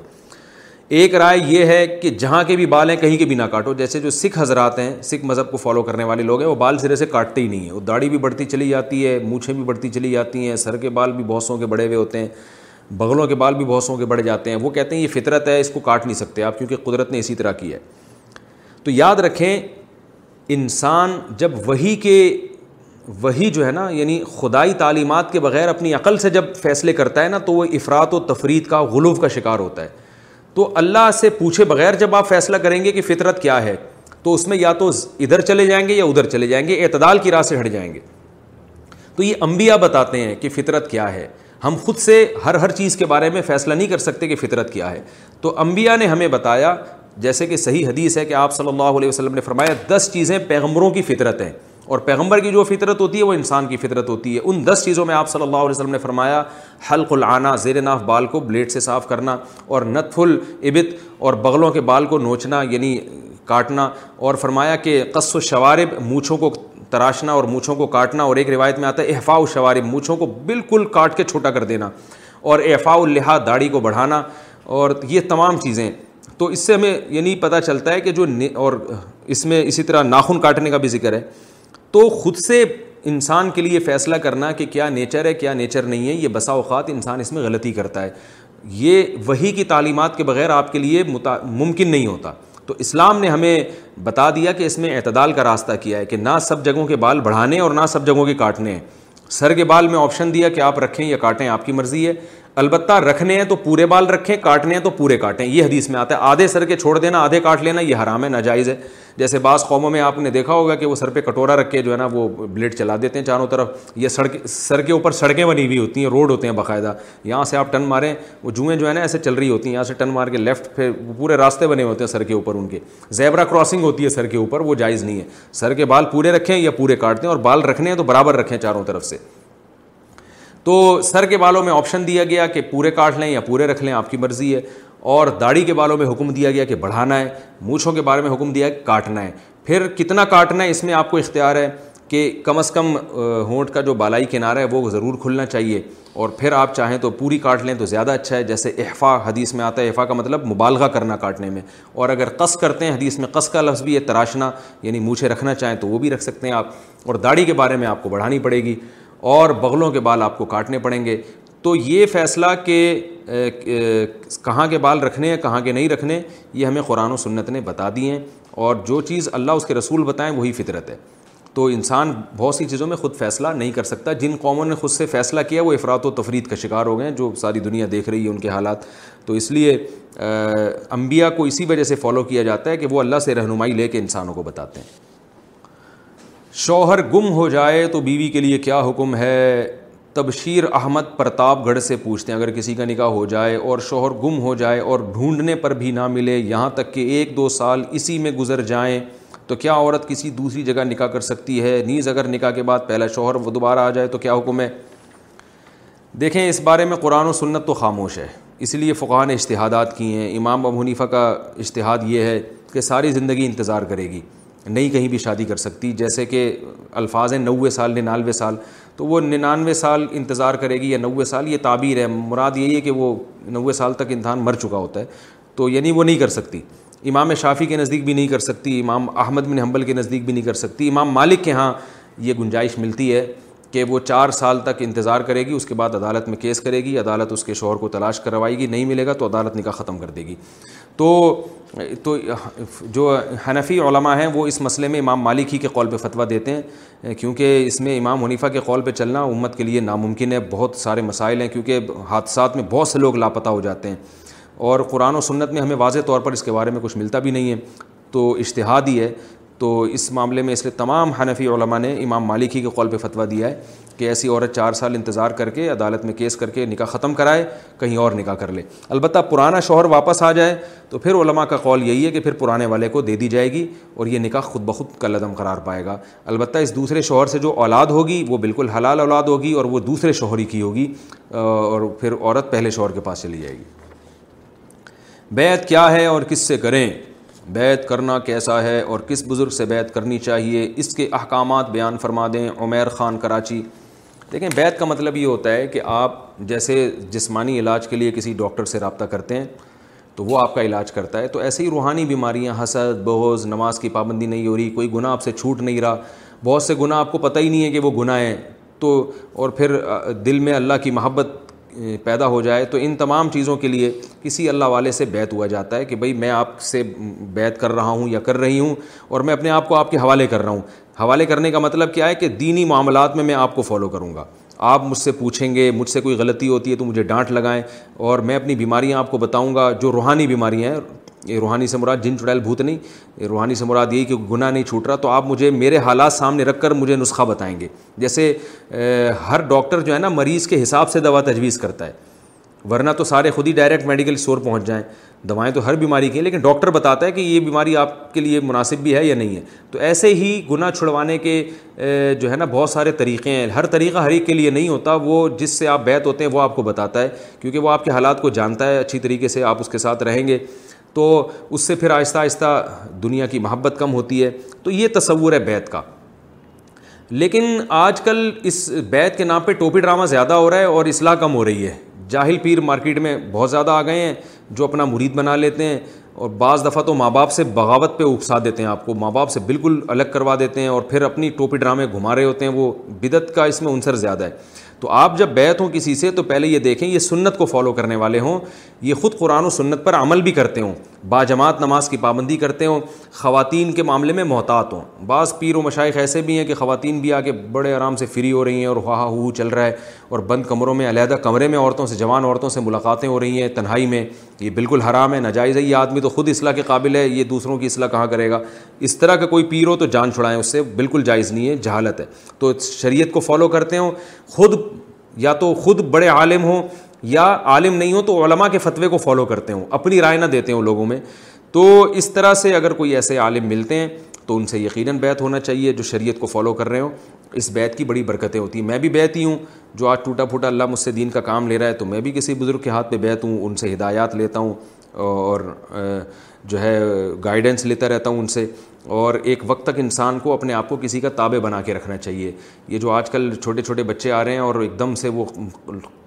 ایک رائے یہ ہے کہ جہاں کے بھی بال ہیں کہیں کے بھی نہ کاٹو۔ جیسے جو سکھ حضرات ہیں، سکھ مذہب کو فالو کرنے والے لوگ ہیں، وہ بال سرے سے کاٹتے ہی نہیں ہیں۔ وہ داڑھی بھی بڑھتی چلی جاتی ہے، مونچھیں بھی بڑھتی چلی جاتی ہیں، سر کے بال بھی بہت سو کے بڑے ہوئے ہوتے ہیں، بغلوں کے بال بھی بہت سو کے بڑھ جاتے ہیں۔ وہ کہتے ہیں یہ فطرت ہے، اس کو کاٹ نہیں سکتے آپ کیونکہ قدرت نے اسی طرح کی ہے۔ تو یاد رکھیں، انسان جب وہی کے وہی جو ہے نا یعنی خدائی تعلیمات کے بغیر اپنی عقل سے جب فیصلے کرتا ہے نا، تو وہ افراد و تفرید کا غلوف کا شکار ہوتا ہے۔ تو اللہ سے پوچھے بغیر جب آپ فیصلہ کریں گے کہ فطرت کیا ہے، تو اس میں یا تو ادھر چلے جائیں گے یا ادھر چلے جائیں گے، اعتدال کی راہ سے ہٹ جائیں گے۔ تو یہ انبیاء بتاتے ہیں کہ فطرت کیا ہے۔ ہم خود سے ہر ہر چیز کے بارے میں فیصلہ نہیں کر سکتے کہ فطرت کیا ہے۔ تو انبیاء نے ہمیں بتایا جیسے کہ صحیح حدیث ہے کہ آپ صلی اللہ علیہ وسلم نے فرمایا دس چیزیں پیغمبروں کی فطرت ہیں اور پیغمبر کی جو فطرت ہوتی ہے وہ انسان کی فطرت ہوتی ہے۔ ان دس چیزوں میں آپ صلی اللہ علیہ وسلم نے فرمایا، حلق العانہ زیر ناف بال کو بلیڈ سے صاف کرنا اور نتف العبت اور بغلوں کے بال کو نوچنا یعنی کاٹنا اور فرمایا کہ قص و شوارب مونچھوں کو تراشنا اور مونچھوں کو کاٹنا اور ایک روایت میں آتا ہے، احفاء و شوارب مونچھوں کو بالکل کاٹ کے چھوٹا کر دینا اور احفاء الحا داڑھی کو بڑھانا اور یہ تمام چیزیں تو اس سے ہمیں یعنی پتہ چلتا ہے کہ جو اور اس میں اسی طرح ناخن کاٹنے کا بھی ذکر ہے۔ تو خود سے انسان کے لیے فیصلہ کرنا کہ کیا نیچر ہے، کیا نیچر نہیں ہے، یہ بسا اوقات انسان اس میں غلطی کرتا ہے۔ یہ وہی کی تعلیمات کے بغیر آپ کے لیے ممکن نہیں ہوتا۔ تو اسلام نے ہمیں بتا دیا کہ اس میں اعتدال کا راستہ کیا ہے کہ نہ سب جگہوں کے بال بڑھانے اور نہ سب جگہوں کے کاٹنے ہیں۔ سر کے بال میں آپشن دیا کہ آپ رکھیں یا کاٹیں، آپ کی مرضی ہے۔ البتہ رکھنے ہیں تو پورے بال رکھیں، کاٹنے ہیں تو پورے کاٹیں۔ یہ حدیث میں آتا ہے۔ آدھے سر کے چھوڑ دینا، آدھے کاٹ لینا، یہ حرام ہے، ناجائز ہے۔ جیسے بعض قوموں میں آپ نے دیکھا ہوگا کہ وہ سر پہ کٹورا رکھ کے جو ہے نا وہ بلیڈ چلا دیتے ہیں چاروں طرف۔ یہ سڑک، سر کے اوپر سڑکیں بنی ہوئی ہوتی ہیں، روڈ ہوتے ہیں باقاعدہ۔ یہاں سے آپ ٹن ماریں، وہ جوئیں جو ہے نا ایسے چل رہی ہوتی ہیں، یہاں سے ٹن مار کے لیفٹ پھر پورے راستے بنے ہوتے ہیں سر کے اوپر ان کے۔ زیبرا کراسنگ ہوتی ہے سر کے اوپر، وہ جائز نہیں ہے۔ سر کے بال پورے رکھیں یا پورے کاٹتے ہیں اور بال رکھنے ہیں تو برابر رکھیں چاروں طرف سے۔ تو سر کے بالوں میں آپشن دیا گیا کہ پورے کاٹ لیں یا پورے رکھ لیں، آپ کی مرضی ہے۔ اور داڑھی کے بالوں میں حکم دیا گیا کہ بڑھانا ہے، مونچھوں کے بارے میں حکم دیا کہ کاٹنا ہے۔ پھر کتنا کاٹنا ہے، اس میں آپ کو اختیار ہے کہ کم از کم ہونٹ کا جو بالائی کنارہ ہے وہ ضرور کھلنا چاہیے۔ اور پھر آپ چاہیں تو پوری کاٹ لیں تو زیادہ اچھا ہے، جیسے احفا حدیث میں آتا ہے۔ احفا کا مطلب مبالغہ کرنا کاٹنے میں۔ اور اگر قص کرتے ہیں، حدیث میں قص کا لفظ بھی ہے تراشنا یعنی مونچھے رکھنا چاہیں تو وہ بھی رکھ سکتے ہیں آپ۔ اور داڑھی کے بارے میں آپ کو بڑھانی پڑے گی۔ اور بغلوں کے بال آپ کو کاٹنے پڑیں گے۔ تو یہ فیصلہ کہ کہاں کے بال رکھنے ہیں، کہاں کے نہیں رکھنے، یہ ہمیں قرآن و سنت نے بتا دی ہیں۔ اور جو چیز اللہ اس کے رسول بتائیں، وہی فطرت ہے۔ تو انسان بہت سی چیزوں میں خود فیصلہ نہیں کر سکتا۔ جن قوموں نے خود سے فیصلہ کیا، وہ افراد و تفرید کا شکار ہو گئے ہیں، جو ساری دنیا دیکھ رہی ہے ان کے حالات۔ تو اس لیے انبیاء کو اسی وجہ سے فالو کیا جاتا ہے کہ وہ اللہ سے رہنمائی لے کے انسانوں کو بتاتے ہیں۔ شوہر گم ہو جائے تو بیوی کے لیے کیا حکم ہے؟ تبشیر احمد پرتاپ گڑھ سے پوچھتے ہیں۔ اگر کسی کا نکاح ہو جائے اور شوہر گم ہو جائے اور ڈھونڈنے پر بھی نہ ملے، یہاں تک کہ ایک دو سال اسی میں گزر جائیں، تو کیا عورت کسی دوسری جگہ نکاح کر سکتی ہے؟ نیز اگر نکاح کے بعد پہلا شوہر وہ دوبارہ آ جائے تو کیا حکم ہے؟ دیکھیں، اس بارے میں قرآن و سنت تو خاموش ہے۔ اس لیے فقہ نے اشتہادات کی ہیں۔ امام ابو حنیفہ کا اشتہاد یہ ہے کہ ساری زندگی انتظار کرے گی۔ نہیں کہیں بھی شادی کر سکتی، جیسے کہ الفاظ ہیں نوے سال، ننانوے سال، تو وہ ننانوے سال انتظار کرے گی یا نوے سال، یہ تعبیر ہے۔ مراد یہی ہے کہ وہ نوے سال تک انسان مر چکا ہوتا ہے، تو یعنی وہ نہیں کر سکتی۔ امام شافی کے نزدیک بھی نہیں کر سکتی، امام احمد بن حنبل کے نزدیک بھی نہیں کر سکتی۔ امام مالک کے ہاں یہ گنجائش ملتی ہے کہ وہ چار سال تک انتظار کرے گی، اس کے بعد عدالت میں کیس کرے گی، عدالت اس کے شوہر کو تلاش کروائے گی، نہیں ملے گا تو عدالت نکاح ختم کر دے گی۔ تو تو جو حنفی علماء ہیں وہ اس مسئلے میں امام مالک ہی کے قول پہ فتویٰ دیتے ہیں، کیونکہ اس میں امام حنیفہ کے قول پہ چلنا امت کے لیے ناممکن ہے، بہت سارے مسائل ہیں، کیونکہ حادثات میں بہت سے لوگ لاپتہ ہو جاتے ہیں۔ اور قرآن و سنت میں ہمیں واضح طور پر اس کے بارے میں کچھ ملتا بھی نہیں ہے، تو اشتہاد ہی ہے۔ تو اس معاملے میں اس لیے تمام حنفی علماء نے امام مالکی کے قول پہ فتویٰ دیا ہے کہ ایسی عورت چار سال انتظار کر کے عدالت میں کیس کر کے نکاح ختم کرائے، کہیں اور نکاح کر لے۔ البتہ پرانا شوہر واپس آ جائے تو پھر علماء کا قول یہی ہے کہ پھر پرانے والے کو دے دی جائے گی اور یہ نکاح خود بخود کل عدم قرار پائے گا۔ البتہ اس دوسرے شوہر سے جو اولاد ہوگی وہ بالکل حلال اولاد ہوگی اور وہ دوسرے شوہر ہی کی ہوگی اور پھر عورت پہلے شوہر کے پاس چلی جائے گی۔ بیت کیا ہے اور کس سے کریں؟ بیت کرنا کیسا ہے اور کس بزرگ سے بیت کرنی چاہیے، اس کے احکامات بیان فرما دیں۔ عمیر خان کراچی۔ دیکھیں بیت کا مطلب یہ ہوتا ہے کہ آپ جیسے جسمانی علاج کے لیے کسی ڈاکٹر سے رابطہ کرتے ہیں، تو وہ آپ کا علاج کرتا ہے۔ تو ایسے ہی روحانی بیماریاں، حسد بہوز نماز کی پابندی نہیں ہو رہی، کوئی گناہ آپ سے چھوٹ نہیں رہا، بہت سے گناہ آپ کو پتہ ہی نہیں ہے کہ وہ گناہ ہیں۔ تو، اور پھر دل میں اللہ کی محبت پیدا ہو جائے تو ان تمام چیزوں کے لیے کسی اللہ والے سے بیت ہوا جاتا ہے کہ بھائی میں آپ سے بیت کر رہا ہوں یا کر رہی ہوں اور میں اپنے آپ کو آپ کے حوالے کر رہا ہوں۔ حوالے کرنے کا مطلب کیا ہے کہ دینی معاملات میں میں آپ کو فالو کروں گا۔ آپ مجھ سے پوچھیں گے، مجھ سے کوئی غلطی ہوتی ہے تو مجھے ڈانٹ لگائیں اور میں اپنی بیماریاں آپ کو بتاؤں گا جو روحانی بیماریاں ہیں۔ یہ روحانی سے مراد جن چڑیل بھوت نہیں، یہ روحانی سے مراد یہی کہ گناہ نہیں چھوٹ رہا، تو آپ مجھے میرے حالات سامنے رکھ کر مجھے نسخہ بتائیں گے۔ جیسے ہر ڈاکٹر جو ہے نا مریض کے حساب سے دوا تجویز کرتا ہے، ورنہ تو سارے خود ہی ڈائریکٹ میڈیکل اسٹور پہنچ جائیں۔ دوائیں تو ہر بیماری کی ہیں لیکن ڈاکٹر بتاتا ہے کہ یہ بیماری آپ کے لیے مناسب بھی ہے یا نہیں ہے۔ تو ایسے ہی گناہ چھڑوانے کے جو ہے نا بہت سارے طریقے ہیں۔ ہر طریقہ ہر ایک کے لیے نہیں ہوتا، وہ جس سے آپ بیت ہوتے ہیں وہ آپ کو بتاتا ہے، کیونکہ وہ آپ کے حالات کو جانتا ہے، اچھی طریقے سے آپ اس کے ساتھ رہیں گے۔ تو اس سے پھر آہستہ آہستہ دنیا کی محبت کم ہوتی ہے۔ تو یہ تصور ہے بیت کا۔ لیکن آج کل اس بیت کے نام پہ ٹوپی ڈرامہ زیادہ ہو رہا ہے اور اصلاح کم ہو رہی ہے۔ جاہل پیر مارکیٹ میں بہت زیادہ آ گئے ہیں جو اپنا مرید بنا لیتے ہیں اور بعض دفعہ تو ماں باپ سے بغاوت پہ اکسا دیتے ہیں، آپ کو ماں باپ سے بالکل الگ کروا دیتے ہیں اور پھر اپنی ٹوپی ڈرامے گھما رہے ہوتے ہیں۔ وہ بدت کا اس میں عنصر زیادہ ہے۔ تو آپ جب بیت ہوں کسی سے، تو پہلے یہ دیکھیں، یہ سنت کو فالو کرنے والے ہوں۔ یہ خود قرآن و سنت پر عمل بھی کرتے ہوں۔ باجماعت نماز کی پابندی کرتے ہوں۔ خواتین کے معاملے میں محتاط ہوں۔ بعض پیر و مشائق ایسے بھی ہیں کہ خواتین بھی آ کے بڑے آرام سے فری ہو رہی ہیں اور ہوا ہو چل رہا ہے اور بند کمروں میں، علیحدہ کمرے میں عورتوں سے، جوان عورتوں سے ملاقاتیں ہو رہی ہیں تنہائی میں۔ یہ بالکل حرام ہے، ناجائز ہے۔ یہ آدمی تو خود اصلاح کے قابل ہے، یہ دوسروں کی اصلاح کہاں کرے گا؟ اس طرح کا کوئی پیر ہو تو جان چھڑائیں اس سے۔ بالکل جائز نہیں ہے، جہالت ہے۔ تو شریعت کو فالو کرتے ہوں۔ خود یا تو خود بڑے عالم ہوں یا عالم نہیں ہوں، تو علماء کے فتوے کو فالو کرتے ہوں، اپنی رائے نہ دیتے ہوں لوگوں میں۔ تو اس طرح سے اگر کوئی ایسے عالم ملتے ہیں، تو ان سے یقیناً بیت ہونا چاہیے جو شریعت کو فالو کر رہے ہوں۔ اس بیت کی بڑی برکتیں ہوتی ہیں۔ میں بھی بیت ہی ہوں، جو آج ٹوٹا پھوٹا اللہ مجھ سے دین کا کام لے رہا ہے، تو میں بھی کسی بزرگ کے ہاتھ پہ بیت ہوں، ان سے ہدایات لیتا ہوں اور جو ہے گائیڈنس لیتا رہتا ہوں ان سے۔ اور ایک وقت تک انسان کو اپنے آپ کو کسی کا تابع بنا کے رکھنا چاہیے۔ یہ جو آج کل چھوٹے چھوٹے بچے آ رہے ہیں اور ایک دم سے وہ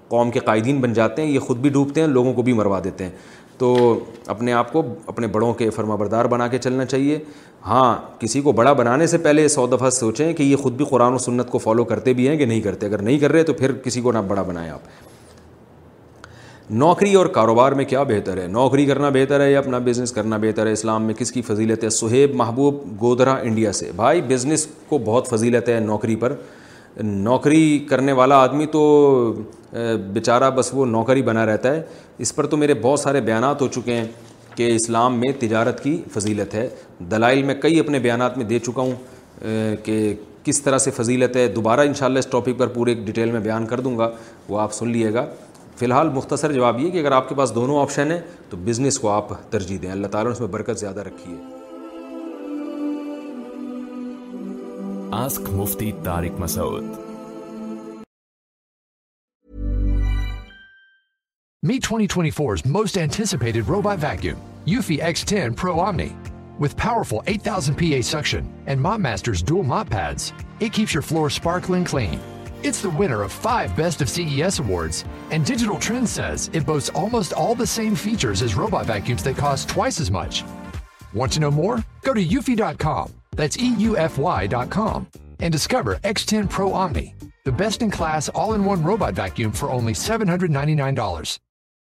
قوم کے قائدین بن جاتے ہیں، یہ خود بھی ڈوبتے ہیں، لوگوں کو بھی مروا دیتے ہیں۔ تو اپنے آپ کو اپنے بڑوں کے فرما بردار بنا کے چلنا چاہیے۔ ہاں کسی کو بڑا بنانے سے پہلے سو دفعہ سوچیں کہ یہ خود بھی قرآن و سنت کو فالو کرتے بھی ہیں کہ نہیں کرتے۔ اگر نہیں کر رہے تو پھر کسی کو نہ بڑا بنائیں آپ۔ نوکری اور کاروبار میں کیا بہتر ہے؟ نوکری کرنا بہتر ہے یا اپنا بزنس کرنا بہتر ہے؟ اسلام میں کس کی فضیلت ہے؟ سہیب محبوب گودرا انڈیا سے۔ بھائی بزنس کو بہت فضیلت ہے نوکری پر۔ نوکری کرنے والا آدمی تو بیچارہ بس وہ نوکری بنا رہتا ہے۔ اس پر تو میرے بہت سارے بیانات ہو چکے ہیں کہ اسلام میں تجارت کی فضیلت ہے۔ دلائل میں کئی اپنے بیانات میں دے چکا ہوں کہ کس طرح سے فضیلت ہے۔ دوبارہ انشاءاللہ اس ٹاپک پر پورے ڈیٹیل میں بیان کر دوں گا۔ وہ آپ سن لیے گا۔ فی الحال مختصر جواب یہ کہ اگر آپ کے پاس دونوں آپشن ہیں تو بزنس کو آپ ترجیح دیں اللہ تعالیٰ نے اس میں برکت زیادہ رکھی ہے ask Mufti Tariq Masood Meet 2024's most anticipated robot vacuum, Eufy X10 Pro Omni. With powerful 8000 PA suction and MopMaster's dual mop pads, it keeps your floor sparkling clean. It's the winner of five Best of CES awards, and Digital Trends says it boasts almost all the same features as robot vacuums that cost twice as much. Want to know more? Go to eufy.com, that's EUFY.com, and discover X10 Pro Omni, the best-in-class all-in-one robot vacuum for only $799.